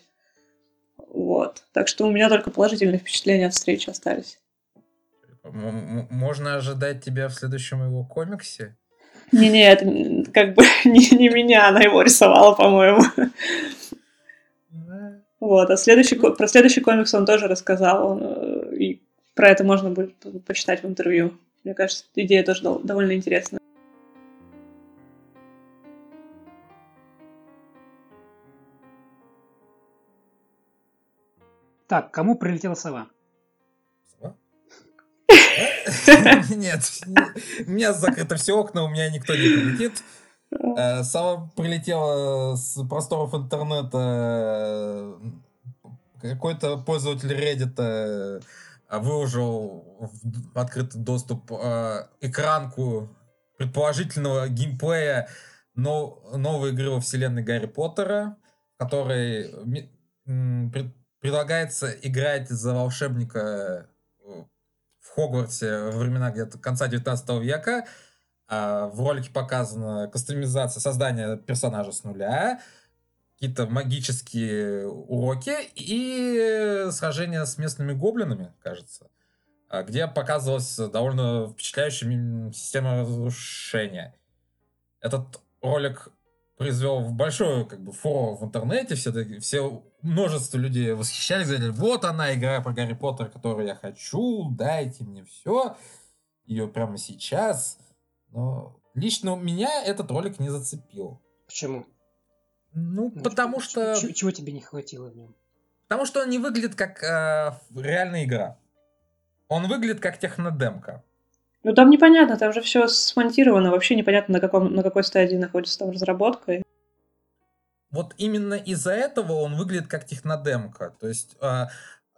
Вот. Так что у меня только положительные впечатления от встречи остались. Можно ожидать тебя в следующем его комиксе? Не-не, это как бы <laughs> не, не меня она его рисовала, по-моему. Вот, а следующий, про следующий комикс он тоже рассказал, он, э, и про это можно будет почитать в интервью. Мне кажется, идея тоже довольно интересная. Так, кому прилетела сова? <laughs> Нет, у меня закрыто все окна, у меня никто не прилетит. Э, Сова прилетела с просторов интернета. Какой-то пользователь Reddit э, выложил в открытый доступ э, экранку предположительного геймплея новой игры во вселенной Гарри Поттера, в которой предлагается играть за волшебника в Хогвартсе во времена где-то конца 19 века. А, в ролике показана кастомизация, создание персонажа с нуля, какие-то магические уроки и сражения с местными гоблинами, кажется, а, где показывалась довольно впечатляющая система разрушения. Этот ролик произвел большой как бы фурор в интернете, все, все множество людей восхищались, говорили, вот она, игра про Гарри Поттера, которую я хочу, дайте мне все, ее прямо сейчас. Но лично меня этот ролик не зацепил. Почему? Ну, ну потому что... Чего, чего тебе не хватило в нем? Потому что он не выглядит как э, реальная игра. Он выглядит как технодемка. Ну там непонятно, там же все смонтировано, вообще непонятно, на, каком, на какой стадии находится там разработка. Вот именно из-за этого он выглядит как технодемка. То есть э,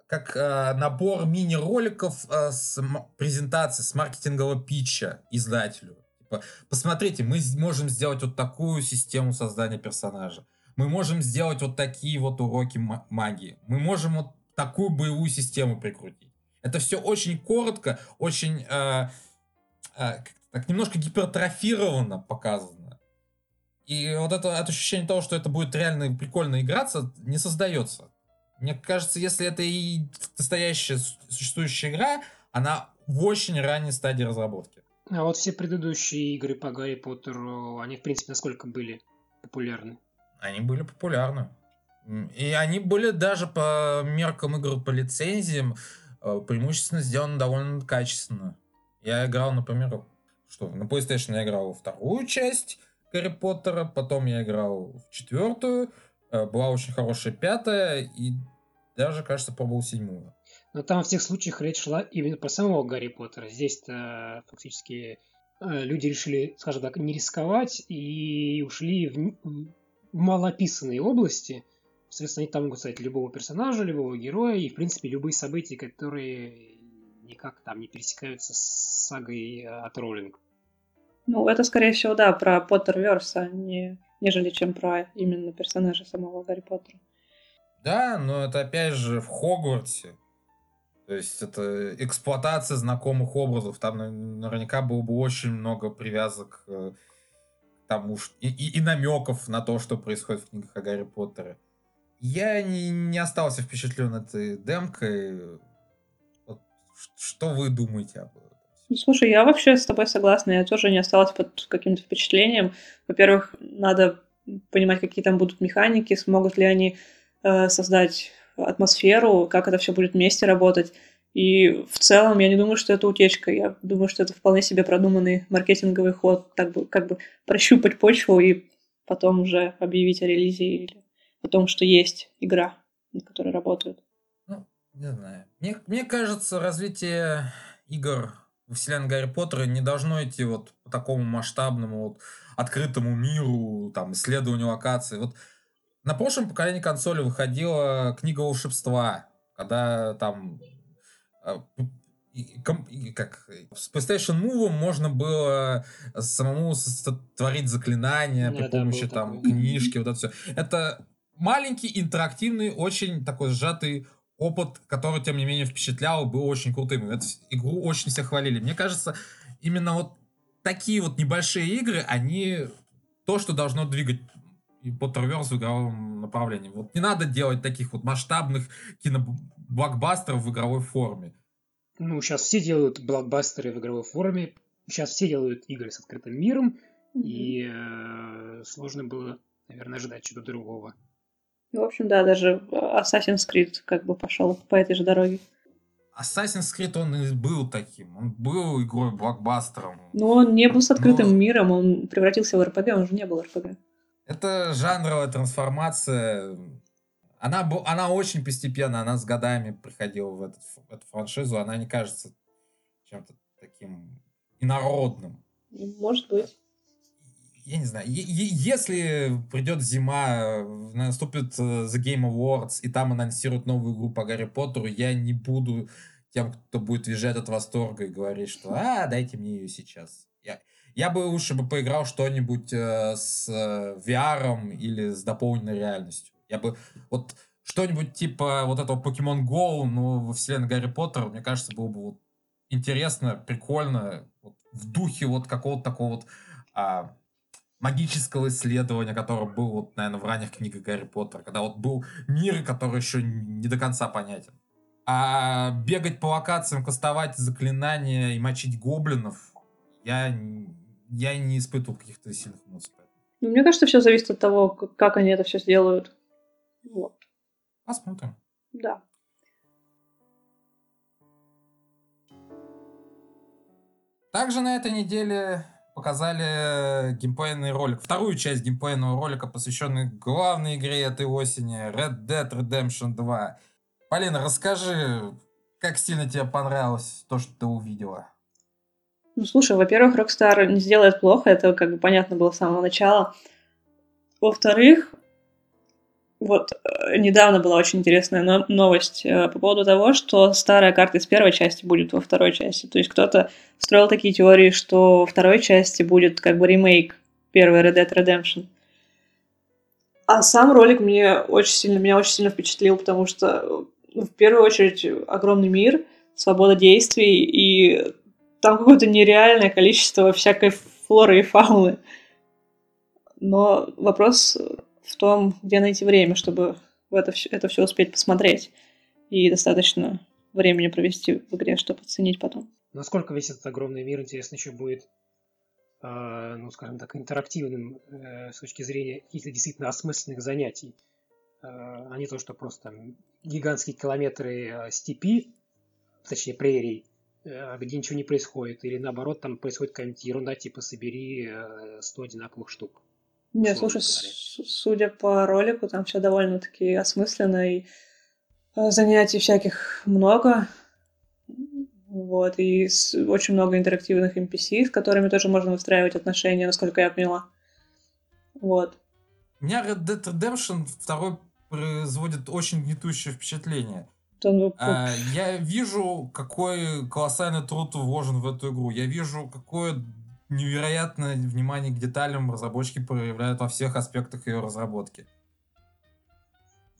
как э, набор мини-роликов э, с презентации, с маркетингового питча издателю. Посмотрите, мы можем сделать вот такую систему создания персонажа. Мы можем сделать вот такие вот уроки магии. Мы можем вот такую боевую систему прикрутить. Это все очень коротко, очень э, э, так немножко гипертрофированно показано. И вот это, это ощущение того, что это будет реально прикольно играться, не создается. Мне кажется, если это и настоящая существующая игра, она в очень ранней стадии разработки. А вот все предыдущие игры по Гарри Поттеру, они, в принципе, насколько были популярны? Они были популярны. И они были даже по меркам игр по лицензиям э, преимущественно сделаны довольно качественно. Я играл, например, что на PlayStation я играл вторую часть Гарри Поттера, потом я играл в четвертую, э, была очень хорошая пятая, и даже, кажется, пробовал седьмую. Но там в тех случаях речь шла именно про самого Гарри Поттера. Здесь-то фактически э, люди решили, скажем так, не рисковать и ушли в, малоописанные области. Соответственно, они там могут сказать любого персонажа, любого героя и, в принципе, любые события, которые никак там не пересекаются с сагой от Роллинг. Ну, это, скорее всего, да, про Поттерверс, а не, нежели чем про именно персонажа самого Гарри Поттера. Да, но это опять же в Хогвартсе. То есть это эксплуатация знакомых образов. Там наверняка было бы очень много привязок э, к тому, и, и, и намеков на то, что происходит в книгах о Гарри Поттере. Я не, не остался впечатлен этой демкой. Вот, что вы думаете об этом? Ну, слушай, я вообще с тобой согласна. Я тоже не осталась под каким-то впечатлением. Во-первых, надо понимать, какие там будут механики, смогут ли они э, создать атмосферу, как это все будет вместе работать. И в целом я не думаю, что это утечка. Я думаю, что это вполне себе продуманный маркетинговый ход, так бы, как бы прощупать почву и потом уже объявить о релизе или о том, что есть игра, над которой работают. Ну, не знаю. Мне, мне кажется, развитие игр в вселенной Гарри Поттера не должно идти вот по такому масштабному, вот, открытому миру, там, исследованию локаций. Вот на прошлом поколении консоли выходила книга волшебства, когда там э, как с PlayStation Move можно было самому творить заклинания при Да, да, помощи было там такое. книжки, вот это все. Это маленький, интерактивный, очень такой сжатый опыт, который, тем не менее, впечатлял, был очень крутым. Эту игру очень все хвалили. Мне кажется, именно вот такие вот небольшие игры, они то, что должно двигать и Potterverse в игровом направлении. Вот не надо делать таких вот масштабных киноблокбастеров в игровой форме. Ну, сейчас все делают блокбастеры в игровой форме, сейчас все делают игры с открытым миром, и э, сложно было, наверное, ожидать чего-то другого. В общем, да, даже Assassin's Creed как бы пошел по этой же дороге. Assassin's Creed, он и был таким. Он был игрой блокбастером. Но он не был с открытым Но- миром, он превратился в РПГ, он же не был РПГ. Это жанровая трансформация. Она, она очень постепенно, она с годами приходила в, этот, в эту франшизу. Она не кажется чем-то таким инородным. Может быть. Я не знаю, если придет зима, э, наступит э, The Game Awards, и там анонсируют новую игру по Гарри Поттеру, я не буду тем, кто будет визжать от восторга и говорить, что «А, дайте мне ее сейчас». Я, я бы лучше бы поиграл что-нибудь э, с э, VR или с дополненной реальностью. Я бы вот что-нибудь типа вот этого Pokemon Go, но во вселенной Гарри Поттера, мне кажется, было бы вот интересно, прикольно, вот в духе вот какого-то такого вот а, магического исследования, которое было, вот, наверное, в ранних книгах Гарри Поттера, когда вот был мир, который еще не до конца понятен. А бегать по локациям, кастовать заклинания и мочить гоблинов, я, я не испытывал каких-то сильных эмоций. Ну, мне кажется, все зависит от того, как они это все сделают. Вот. Посмотрим. Да. Также на этой неделе показали геймплейный ролик, вторую часть геймплейного ролика, посвященный главной игре этой осени, Red Dead Redemption 2. Полина, расскажи, как сильно тебе понравилось то, что ты увидела? Ну, слушай, во-первых, Rockstar не сделает плохо, это как бы понятно было с самого начала. Во-вторых, вот э, недавно была очень интересная но- новость э, по поводу того, что старая карта из первой части будет во второй части. То есть кто-то строил такие теории, что во второй части будет как бы ремейк первой Red Dead Redemption. А сам ролик мне очень сильно, меня очень сильно впечатлил, потому что ну, в первую очередь огромный мир, свобода действий и там какое-то нереальное количество всякой флоры и фауны. Но вопрос в том, где найти время, чтобы в это, всё- это все успеть посмотреть. И достаточно времени провести в игре, чтобы оценить потом. Насколько весь этот огромный мир, интересно, еще будет, э, ну, скажем так, интерактивным э, с точки зрения каких-то действительно осмысленных занятий, Э, а не то, что просто там гигантские километры э, степи, точнее прерий, где ничего не происходит, или наоборот там происходит какая-нибудь ерунда, типа собери э, 100 одинаковых штук. Не, слушай, говоря. судя по ролику, там все довольно-таки осмысленно, и э, занятий всяких много. Вот, и очень много интерактивных NPC, с которыми тоже можно выстраивать отношения, насколько я поняла. Вот. У меня Red Dead Redemption 2 производит очень гнетущее впечатление. Ну, А, я вижу, какой колоссальный труд вложен в эту игру. Я вижу, какое невероятное внимание к деталям разработчики проявляют во всех аспектах ее разработки.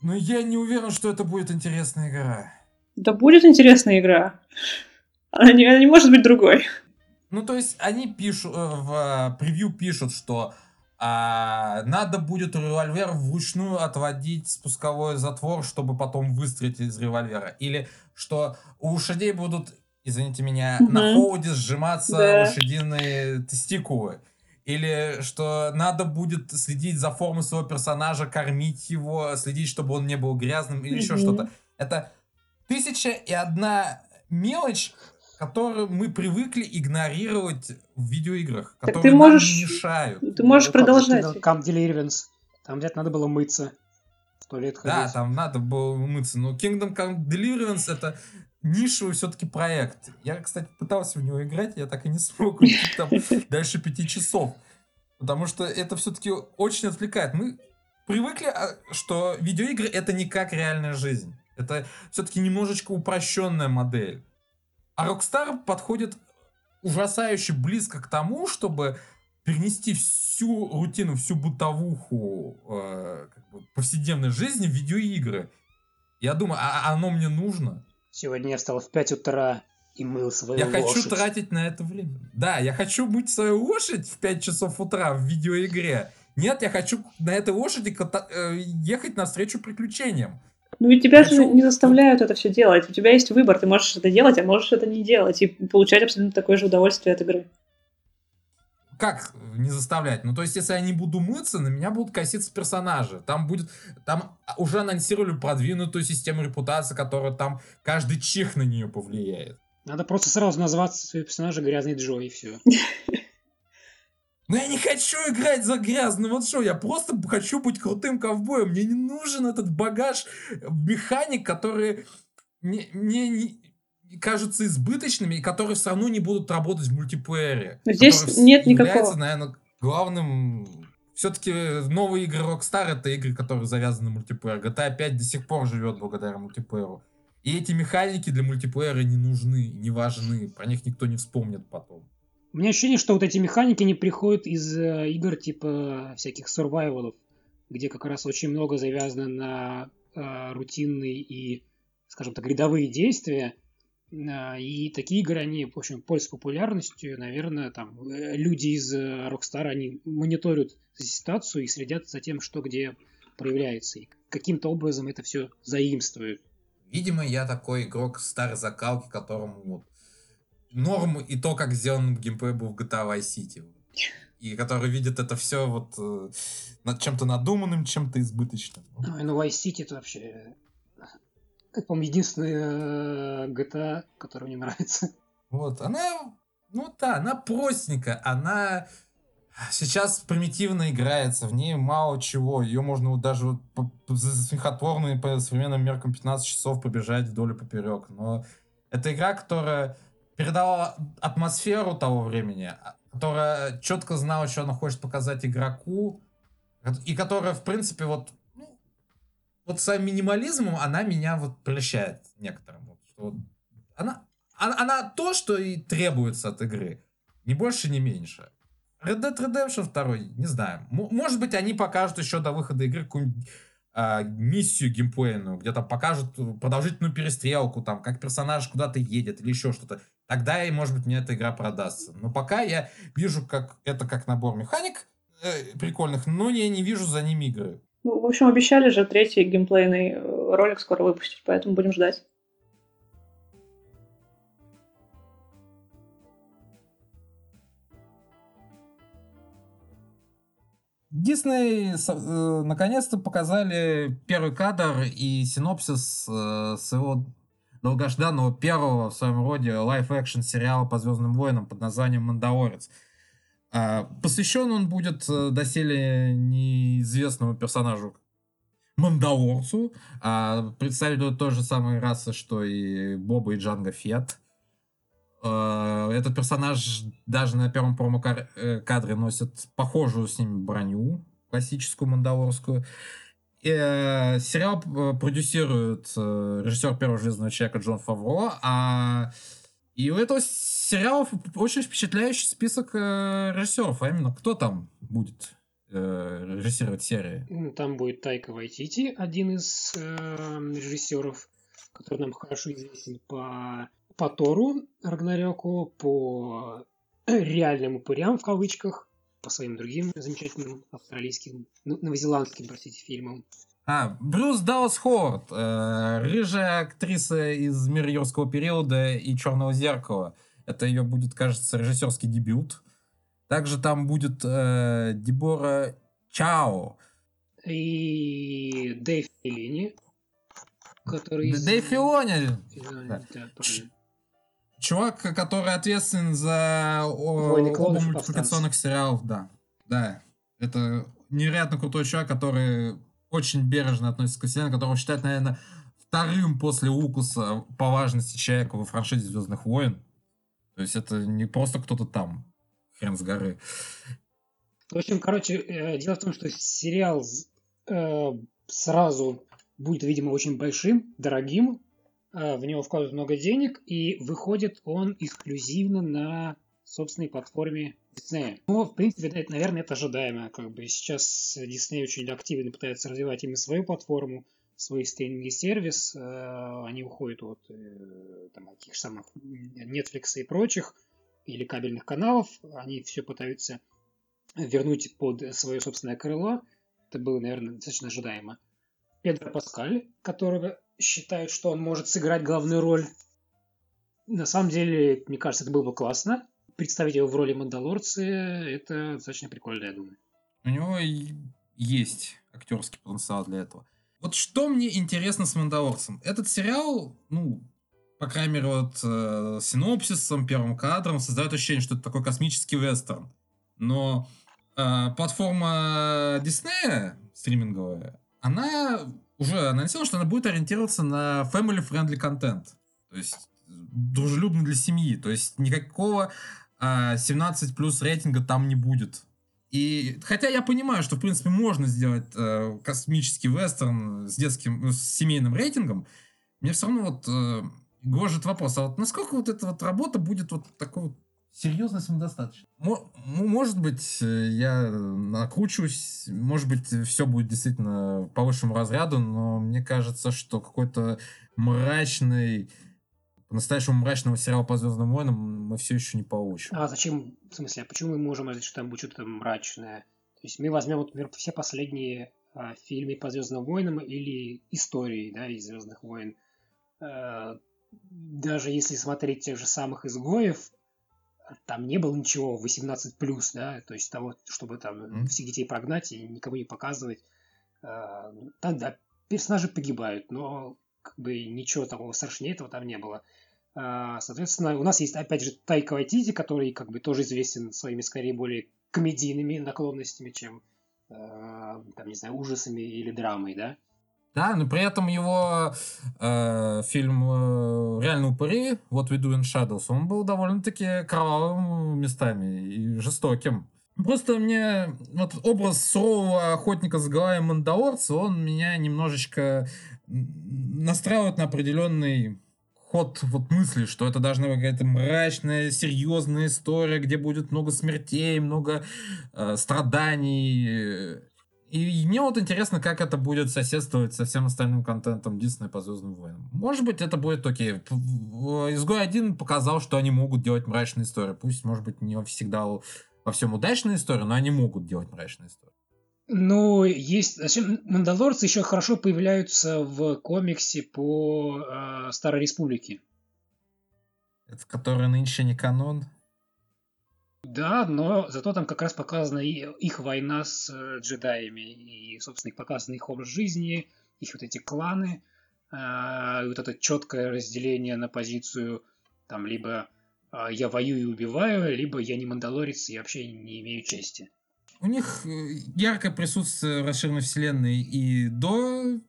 Но я не уверен, что это будет интересная игра. Да будет интересная игра. Она не, она не может быть другой. Ну, то есть, они пишут, э, в э, превью пишут, что а, надо будет револьвер вручную отводить спусковой затвор, чтобы потом выстрелить из револьвера. Или что у лошадей будут, извините меня, на Мгм. холоде сжиматься Да. лошадиные тестикулы. Или что надо будет следить за формой своего персонажа, кормить его, следить, чтобы он не был грязным или еще Мгм. что-то. Это тысяча и одна мелочь, которую мы привыкли игнорировать в видеоиграх, Так которые ты нам можешь- не мешают. Ты можешь Ну, продолжать. Come Deliverance. Там где-то надо было мыться. В туалет Да, ходить. там надо было мыться. Но Kingdom Come Deliverance это нишевый все-таки проект. Я, кстати, пытался в него играть, я так и не смог уйти там <laughs> дальше пяти часов. Потому что это все-таки очень отвлекает. Мы привыкли, а, что видеоигры это не как реальная жизнь. Это все-таки немножечко упрощенная модель. А Rockstar подходит ужасающе близко к тому, чтобы перенести всю рутину, всю бытовуху э, как бы повседневной жизни в видеоигры. Я думаю, а а оно мне нужно? Сегодня я встал в 5 утра и мыл свою Я хочу лошадь. тратить на это время. Да, я хочу мыть свою лошадь в 5 часов утра в видеоигре. Нет, я хочу на этой лошади э, ехать навстречу приключениям. Ну и тебя же не заставляют это все делать. У тебя есть выбор, ты можешь это делать, а можешь это не делать. И получать абсолютно такое же удовольствие от игры. Как не заставлять? Ну, то есть, если я не буду мыться, на меня будут коситься персонажи. Там будет... Там уже анонсировали продвинутую систему репутации, которая там каждый чих на нее повлияет. Надо просто сразу назвать своего персонажа Грязный Джо, и все. <laughs> Но я не хочу играть за грязный вот что, я просто хочу быть крутым ковбоем. Мне не нужен этот багаж механик, которые мне, мне не- кажутся избыточными и которые все равно не будут работать в мультиплеере. Но здесь нет является, никакого. наверное, главным... Все-таки новые игры Rockstar это игры, которые завязаны на мультиплеер. GTA 5 до сих пор живет благодаря мультиплееру. И эти механики для мультиплеера не нужны, не важны. Про них никто не вспомнит потом. У меня ощущение, что вот эти механики не приходят из э, игр типа всяких сурвайвалов, где как раз очень много завязано на э, рутинные и, скажем так, рядовые действия. А, И такие игры, они, в общем, пользуются популярностью. Наверное, там э, люди из э, Rockstar, они мониторят ситуацию и следят за тем, что где проявляется. И каким-то образом это все заимствуют. Видимо, я такой игрок старой закалки, которому вот норм и то, как сделан геймплей был в GTA Vice City. И который видит это все вот э, над чем-то надуманным, чем-то избыточным. Ой, ну Vice City это вообще, это, по-моему, единственная э, GTA, которая мне нравится. Вот, она, ну да, она простенькая, она сейчас примитивно играется, в ней мало чего, ее можно вот даже вот по- по- смехотворные по современным меркам 15 часов побежать вдоль и поперек, но это игра, которая передала атмосферу того времени, которая четко знала, что она хочет показать игроку, и которая, в принципе, вот, ну, вот своим минимализмом она меня вот прельщает некоторым. Вот, что вот она, она, она то, что и требуется от игры. Ни больше, ни меньше. Red Dead Redemption 2, не знаю. М- может быть, они покажут еще до выхода игры какую-нибудь а, миссию геймплейную, где там покажут продолжительную перестрелку, там, как персонаж куда-то едет или еще что-то. Тогда, и, может быть, мне эта игра продастся. Но пока я вижу как это как набор механик э, прикольных, но я не вижу за ними игры. Ну, в общем, обещали же третий геймплейный э, ролик скоро выпустить, поэтому будем ждать. Дисней э, наконец-то показали первый кадр и синопсис э, своего долгожданного первого в своем роде live-action сериала по Звездным войнам под названием «Мандалорец». А, посвящен он будет э, доселе неизвестному персонажу Мандалорцу. А, представителю той же самой расы, что и Боба и Джанго Фетт. Э, Этот персонаж даже на первом промо-кадре носит похожую с ними броню, классическую мандалорскую. Э, сериал э, продюсирует э, режиссер первого Железного Человека Джон Фавро, а и у этого сериала очень впечатляющий список э, режиссеров, а именно кто там будет э, режиссировать серии. Там будет Тайка Вайтити, один из э, режиссеров, который нам хорошо известен по, по Тору Рагнарёку, по реальным упырям в кавычках, по своим другим замечательным австралийским, ну, новозеландским, простите, фильмам. А, Брюс Даллас Ховард, э, рыжая актриса из «Мира юрского периода» и «Черного зеркала». Это ее будет, кажется, режиссерский дебют. Также там будет э, Дебора Чао. И Дэйв Филини, который... из- Дэйв Филони, Филини, Да. да. Чувак, который ответственен за о, «Войны оба клонов» и мультипликационных сериалов, да. Да, это невероятно крутой человек, который очень бережно относится к вселенной, которого считают, наверное, вторым после Лукаса по важности человека во франшизе Звездных войн. То есть это не просто кто-то там, хрен с горы. В общем, короче, э, дело в том, что сериал э, сразу будет, видимо, очень большим, дорогим, в него вкладывают много денег, и выходит он эксклюзивно на собственной платформе Disney. Ну, в принципе, это, наверное, это ожидаемо. Как бы сейчас Disney очень активно пытается развивать именно свою платформу, свой стриминговый сервис. Э, они уходят от э, там, таких самых Netflix и прочих, или кабельных каналов. Они все пытаются вернуть под свое собственное крыло. Это было, наверное, достаточно ожидаемо. Педро Паскаль, которого считают, что он может сыграть главную роль. На самом деле, мне кажется, это было бы классно. Представить его в роли Мандалорца, это достаточно прикольно, я думаю. У него есть актерский потенциал для этого. Вот что мне интересно с Мандалорцем? Этот сериал, ну, по крайней мере, вот э, синопсисом, первым кадром создает ощущение, что это такой космический вестерн. Но э, платформа Disney стриминговая, она уже анонсировала, что она будет ориентироваться на family-friendly контент. То есть дружелюбный для семьи. То есть никакого э, 17 плюс рейтинга там не будет. И хотя я понимаю, что в принципе можно сделать э, космический вестерн с детским, ну, с семейным рейтингом, мне все равно вот э, гложет вопрос, а вот насколько вот эта вот работа будет вот такой вот серьезно самодостаточно. Может быть, э, я накручусь, может быть, все будет действительно по высшему разряду, но мне кажется, что какой-то мрачный по-настоящему мрачного сериала по Звездным войнам мы все еще не получим. А зачем, в смысле, а почему мы можем говорить, что там будет что-то мрачное? То есть мы возьмем, например, все последние а, фильмы по Звездным войнам или истории да, из Звездных войн. А, даже если смотреть тех же самых изгоев, там не было ничего 18 плюс, да, то есть того, чтобы там mm-hmm. всех детей прогнать и никому не показывать. А, там, да, персонажи погибают, но как бы ничего такого страшнее этого там не было. А, соответственно, у нас есть, опять же, Тайка Вайтити, который как бы тоже известен своими, скорее, более комедийными наклонностями, чем, а, там, не знаю, ужасами или драмой, да? Да, но при этом его э, фильм э, «Реально упыри», вот «We in Shadows», он был довольно-таки кровавым местами и жестоким. Просто мне вот образ сурового охотника с головой Мандалорца, он меня немножечко настраивает на определенный ход вот мысли, что это должна быть какая-то мрачная, серьезная история, где будет много смертей, много э, страданий. И, и мне вот интересно, как это будет соседствовать со всем остальным контентом Диснея по Звездным войнам. Может быть, это будет окей. Изгой один показал, что они могут делать мрачные истории. Пусть, может быть, не всегда во всем удачная история, но они могут делать мрачные истории. Ну, есть... Мандалорцы еще хорошо появляются в комиксе по э, Старой Республике. Это который нынче не канон? Да, но зато там как раз показана их война с э, джедаями, и, собственно, их показан их образ жизни, их вот эти кланы, э, вот это четкое разделение на позицию, там, либо э, я воюю и убиваю, либо я не мандалорец и вообще не имею чести. У них э, яркое присутствие расширенной вселенной и до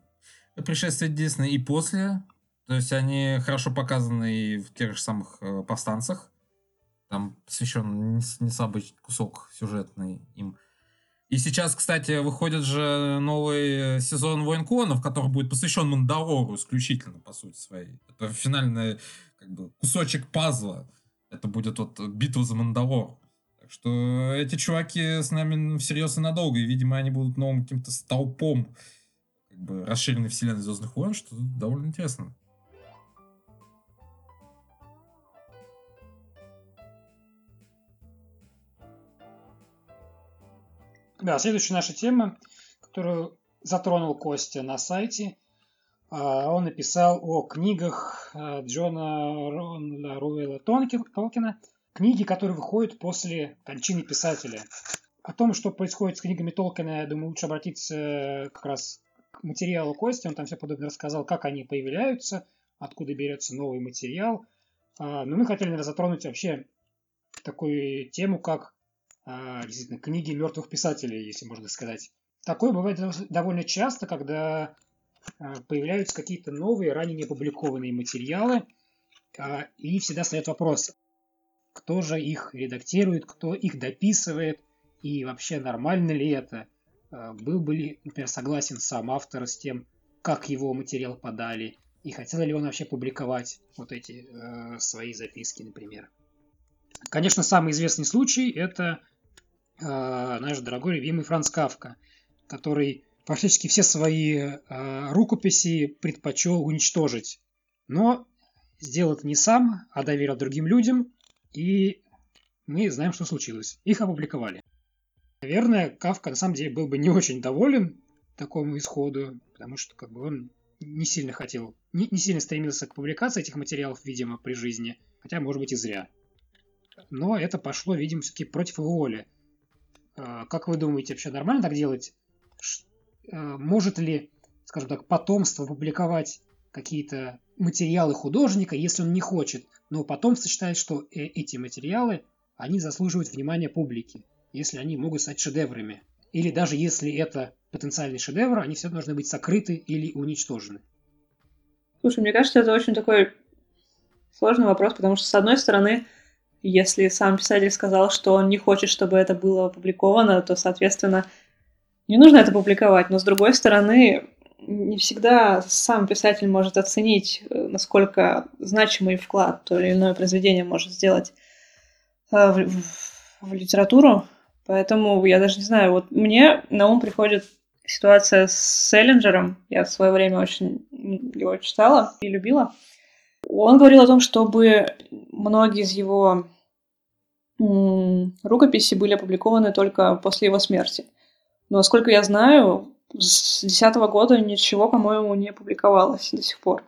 пришествия Диснея, и после. То есть они хорошо показаны и в тех же самых э, повстанцах. Там посвящен не, не слабый кусок сюжетный им. И сейчас, кстати, выходит же новый э, сезон Войн Клонов, который будет посвящен Мандалору исключительно, по сути своей. Это финальный как бы, кусочек пазла. Это будет вот битва за Мандалор что эти чуваки с нами всерьез и надолго, и, видимо, они будут новым каким-то столпом как бы, расширенной вселенной Звездных войн, что довольно интересно. Да, следующая наша тема, которую затронул Костя на сайте, а, он написал о книгах а, Джона Руэлла Толкина книги, которые выходят после кончины писателя. О том, что происходит с книгами Толкина, я думаю, лучше обратиться как раз к материалу Кости. Он там все подробно рассказал, как они появляются, откуда берется новый материал. А, но мы хотели, наверное, затронуть вообще такую тему, как действительно книги мертвых писателей, если можно сказать. Такое бывает довольно часто, когда а, появляются какие-то новые, ранее не опубликованные материалы, и всегда стоит вопрос, кто же их редактирует, кто их дописывает, и вообще нормально ли это, а, был бы ли, например, согласен сам автор с тем, как его материал подали, и хотел ли он вообще публиковать вот эти э, свои записки, например. Конечно, самый известный случай это наш дорогой любимый Франц Кавка, который практически все свои э, рукописи предпочел уничтожить. Но сделал это не сам, а доверил другим людям, и мы знаем, что случилось. Их опубликовали. Наверное, Кавка на самом деле был бы не очень доволен такому исходу, потому что как бы он не сильно хотел, не, не сильно стремился к публикации этих материалов, видимо, при жизни, хотя, может быть, и зря. Но это пошло, видимо, все-таки против его воли. А, как вы думаете, вообще нормально так делать? А, может ли, скажем так, потомство публиковать какие-то материалы художника, если он не хочет, но потомство считает, что э, эти материалы, они заслуживают внимания публики, если они могут стать шедеврами. Или даже если это потенциальный шедевр, они все должны быть сокрыты или уничтожены. Слушай, мне кажется, это очень такой сложный вопрос, потому что, с одной стороны, если сам писатель сказал, что он не хочет, чтобы это было опубликовано, то, соответственно, не нужно это публиковать. Но, с другой стороны, не всегда сам писатель может оценить, э, насколько значимый вклад то или иное произведение может сделать э, в, в, в литературу. Поэтому я даже не знаю, вот мне на ум приходит ситуация с Селлинджером. Я в свое время очень его читала и любила. Он говорил о том, чтобы многие из его рукописи были опубликованы только после его смерти. Но, насколько я знаю, с 2010 года ничего, по-моему, не публиковалось до сих пор.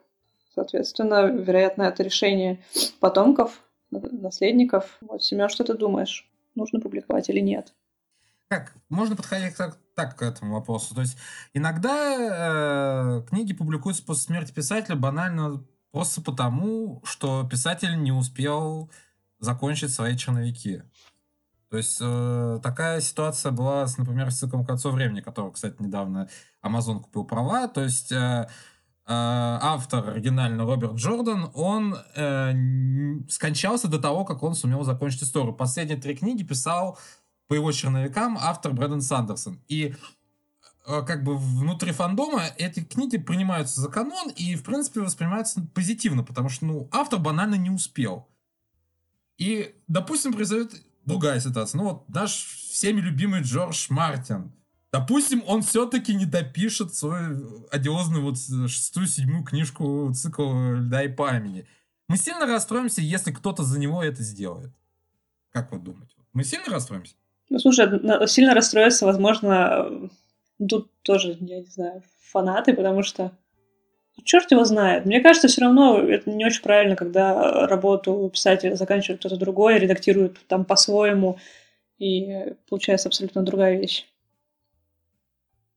Соответственно, вероятно, это решение потомков, наследников. Вот, Семен, что ты думаешь? Нужно публиковать или нет? Как? Можно подходить так, так к этому вопросу. То есть иногда э, книги публикуются после смерти писателя банально просто потому, что писатель не успел закончить свои черновики. То есть э, такая ситуация была, с, например, с циклом «Кольцо времени», который, кстати, недавно Amazon купил права. То есть э, э, автор оригинальный Роберт Джордан, он э, скончался до того, как он сумел закончить историю. Последние три книги писал по его черновикам автор Брэдон Сандерсон. И как бы внутри фандома эти книги принимаются за канон и, в принципе, воспринимаются позитивно, потому что, ну, автор банально не успел. И, допустим, произойдет другая ситуация. Ну вот наш всеми любимый Джордж Мартин. Допустим, он все-таки не допишет свою одиозную вот шестую, седьмую книжку цикла «Льда и пламени». Мы сильно расстроимся, если кто-то за него это сделает. Как вы думаете? Мы сильно расстроимся? Ну, слушай, сильно расстроиться, возможно, тут тоже, я не знаю, фанаты, потому что черт его знает. Мне кажется, все равно это не очень правильно, когда работу писателя заканчивает кто-то другой, редактирует там по-своему, и получается абсолютно другая вещь.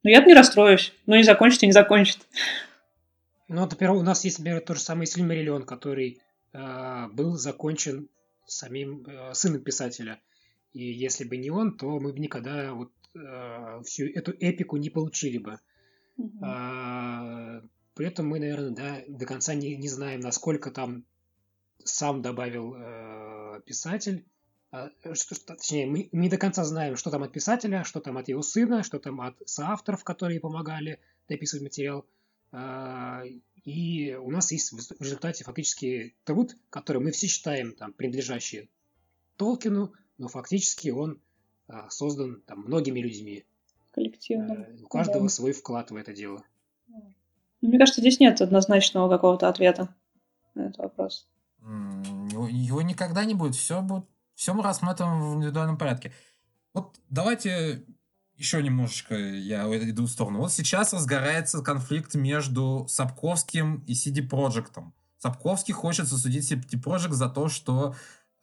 Но я не расстроюсь. Ну, не закончит и не закончит. Ну, например, у нас есть, например, тот же самый Сильмариллион, который э, был закончен самим э, сыном писателя. И если бы не он, то мы бы никогда вот э, всю эту эпику не получили бы. А, при этом мы, наверное, да, до конца не, не знаем, насколько там сам добавил э, писатель. А, что, точнее, мы не до конца знаем, что там от писателя, что там от его сына, что там от соавторов, которые помогали дописывать материал. А, и у нас есть в результате фактически труд, который мы все считаем там, принадлежащий Толкину, но фактически он создан там, многими людьми. Коллективно. Э, у каждого да. свой вклад в это дело. Мне кажется, здесь нет однозначного какого-то ответа на этот вопрос. Его никогда не будет. Все, будет, все мы рассматриваем в индивидуальном порядке. Вот давайте еще немножечко я иду в сторону. Вот сейчас разгорается конфликт между Сапковским и CD Projekt. Сапковский хочет засудить CD Projekt за то, что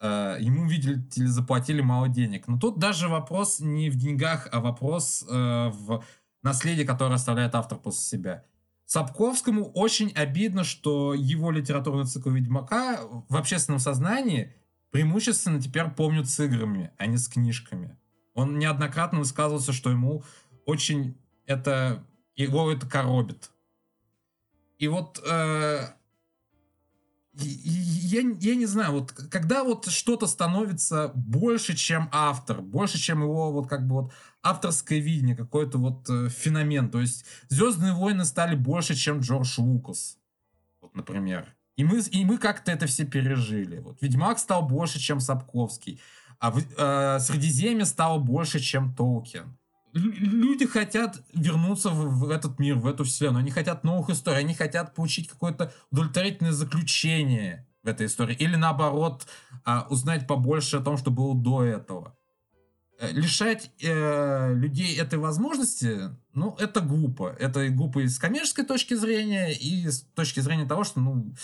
ему, видите ли, заплатили мало денег. Но тут даже вопрос не в деньгах, а вопрос э, в наследии, которое оставляет автор после себя. Сапковскому очень обидно, что его литературный цикл Ведьмака в общественном сознании преимущественно теперь помнят с играми, а не с книжками. Он неоднократно высказывался, что ему очень это его это коробит. И вот э, я, я не знаю, вот когда вот что-то становится больше, чем автор, больше, чем его вот как бы вот авторское видение, какой-то вот э, феномен. То есть Звездные войны стали больше, чем Джордж Лукас. Вот например. И мы, и мы как-то это все пережили. Вот. Ведьмак стал больше, чем Сапковский. А в, э, Средиземье стало больше, чем Толкин. Люди хотят вернуться в, в этот мир, в эту вселенную. Они хотят новых историй. Они хотят получить какое-то удовлетворительное заключение в этой истории. Или наоборот, э, узнать побольше о том, что было до этого. Э, лишать э, людей этой возможности, ну, это глупо. Это глупо и с коммерческой точки зрения, и с точки зрения того, что, ну,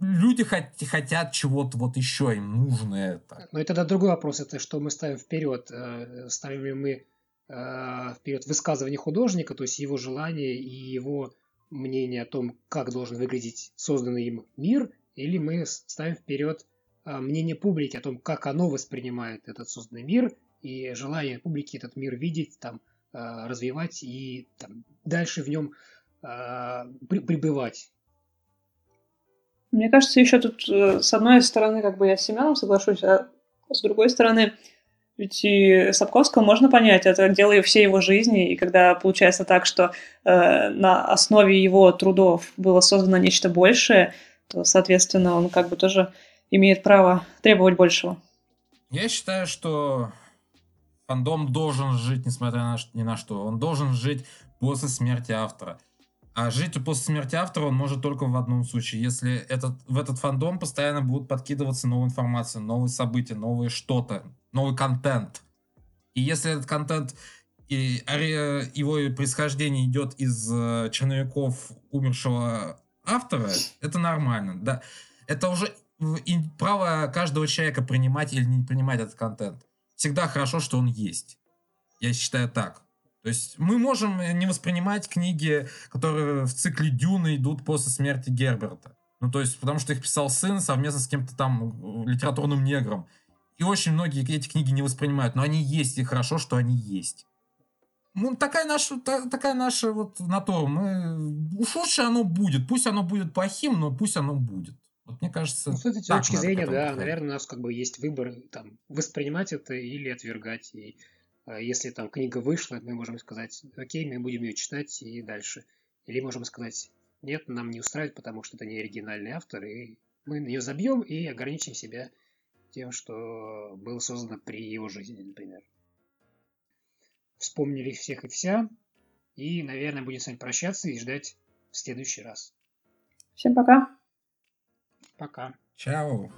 люди хот- хотят чего-то вот еще, им нужно это. Ну, это тогда другой вопрос, это что мы ставим вперед. Э, ставим ли мы вперед высказывание художника, то есть его желание и его мнение о том, как должен выглядеть созданный им мир, или мы ставим вперед а, мнение публики о том, как оно воспринимает этот созданный мир, и желание публики этот мир видеть, там, а, развивать и там, дальше в нем а, пребывать. Мне кажется, еще тут э, с одной стороны, как бы я с Семеном соглашусь, а с другой стороны, ведь и Сапковского можно понять, это дело всей его жизни, и когда получается так, что э, на основе его трудов было создано нечто большее, то, соответственно, он как бы тоже имеет право требовать большего. Я считаю, что фандом должен жить, несмотря на, ни на что. Он должен жить после смерти автора. А жить после смерти автора он может только в одном случае, если этот, в этот фандом постоянно будут подкидываться новая информация, новые события, новые что-то, новый контент. И если этот контент и его происхождение идет из э, черновиков умершего автора, это нормально. Да. Это уже право каждого человека принимать или не принимать этот контент. Всегда хорошо, что он есть. Я считаю так. То есть мы можем не воспринимать книги, которые в цикле Дюны идут после смерти Герберта. Ну, то есть, потому что их писал сын совместно с кем-то там литературным негром. И очень многие эти книги не воспринимают, но они есть, и хорошо, что они есть. Ну, такая наша, та, такая наша вот натура. Мы, уж лучше оно будет. Пусть оно будет плохим, но пусть оно будет. Вот мне кажется, ну, с этой точки зрения, да, подходить. наверное, у нас как бы есть выбор там воспринимать это или отвергать. И э, если там книга вышла, мы можем сказать, окей, мы будем ее читать и дальше. Или можем сказать, нет, нам не устраивает, потому что это не оригинальный автор, и мы на нее забьем и ограничим себя тем, что было создано при его жизни, например. Вспомнили всех и вся, и, наверное, будем с вами прощаться и ждать в следующий раз. Всем пока! Пока. Чао.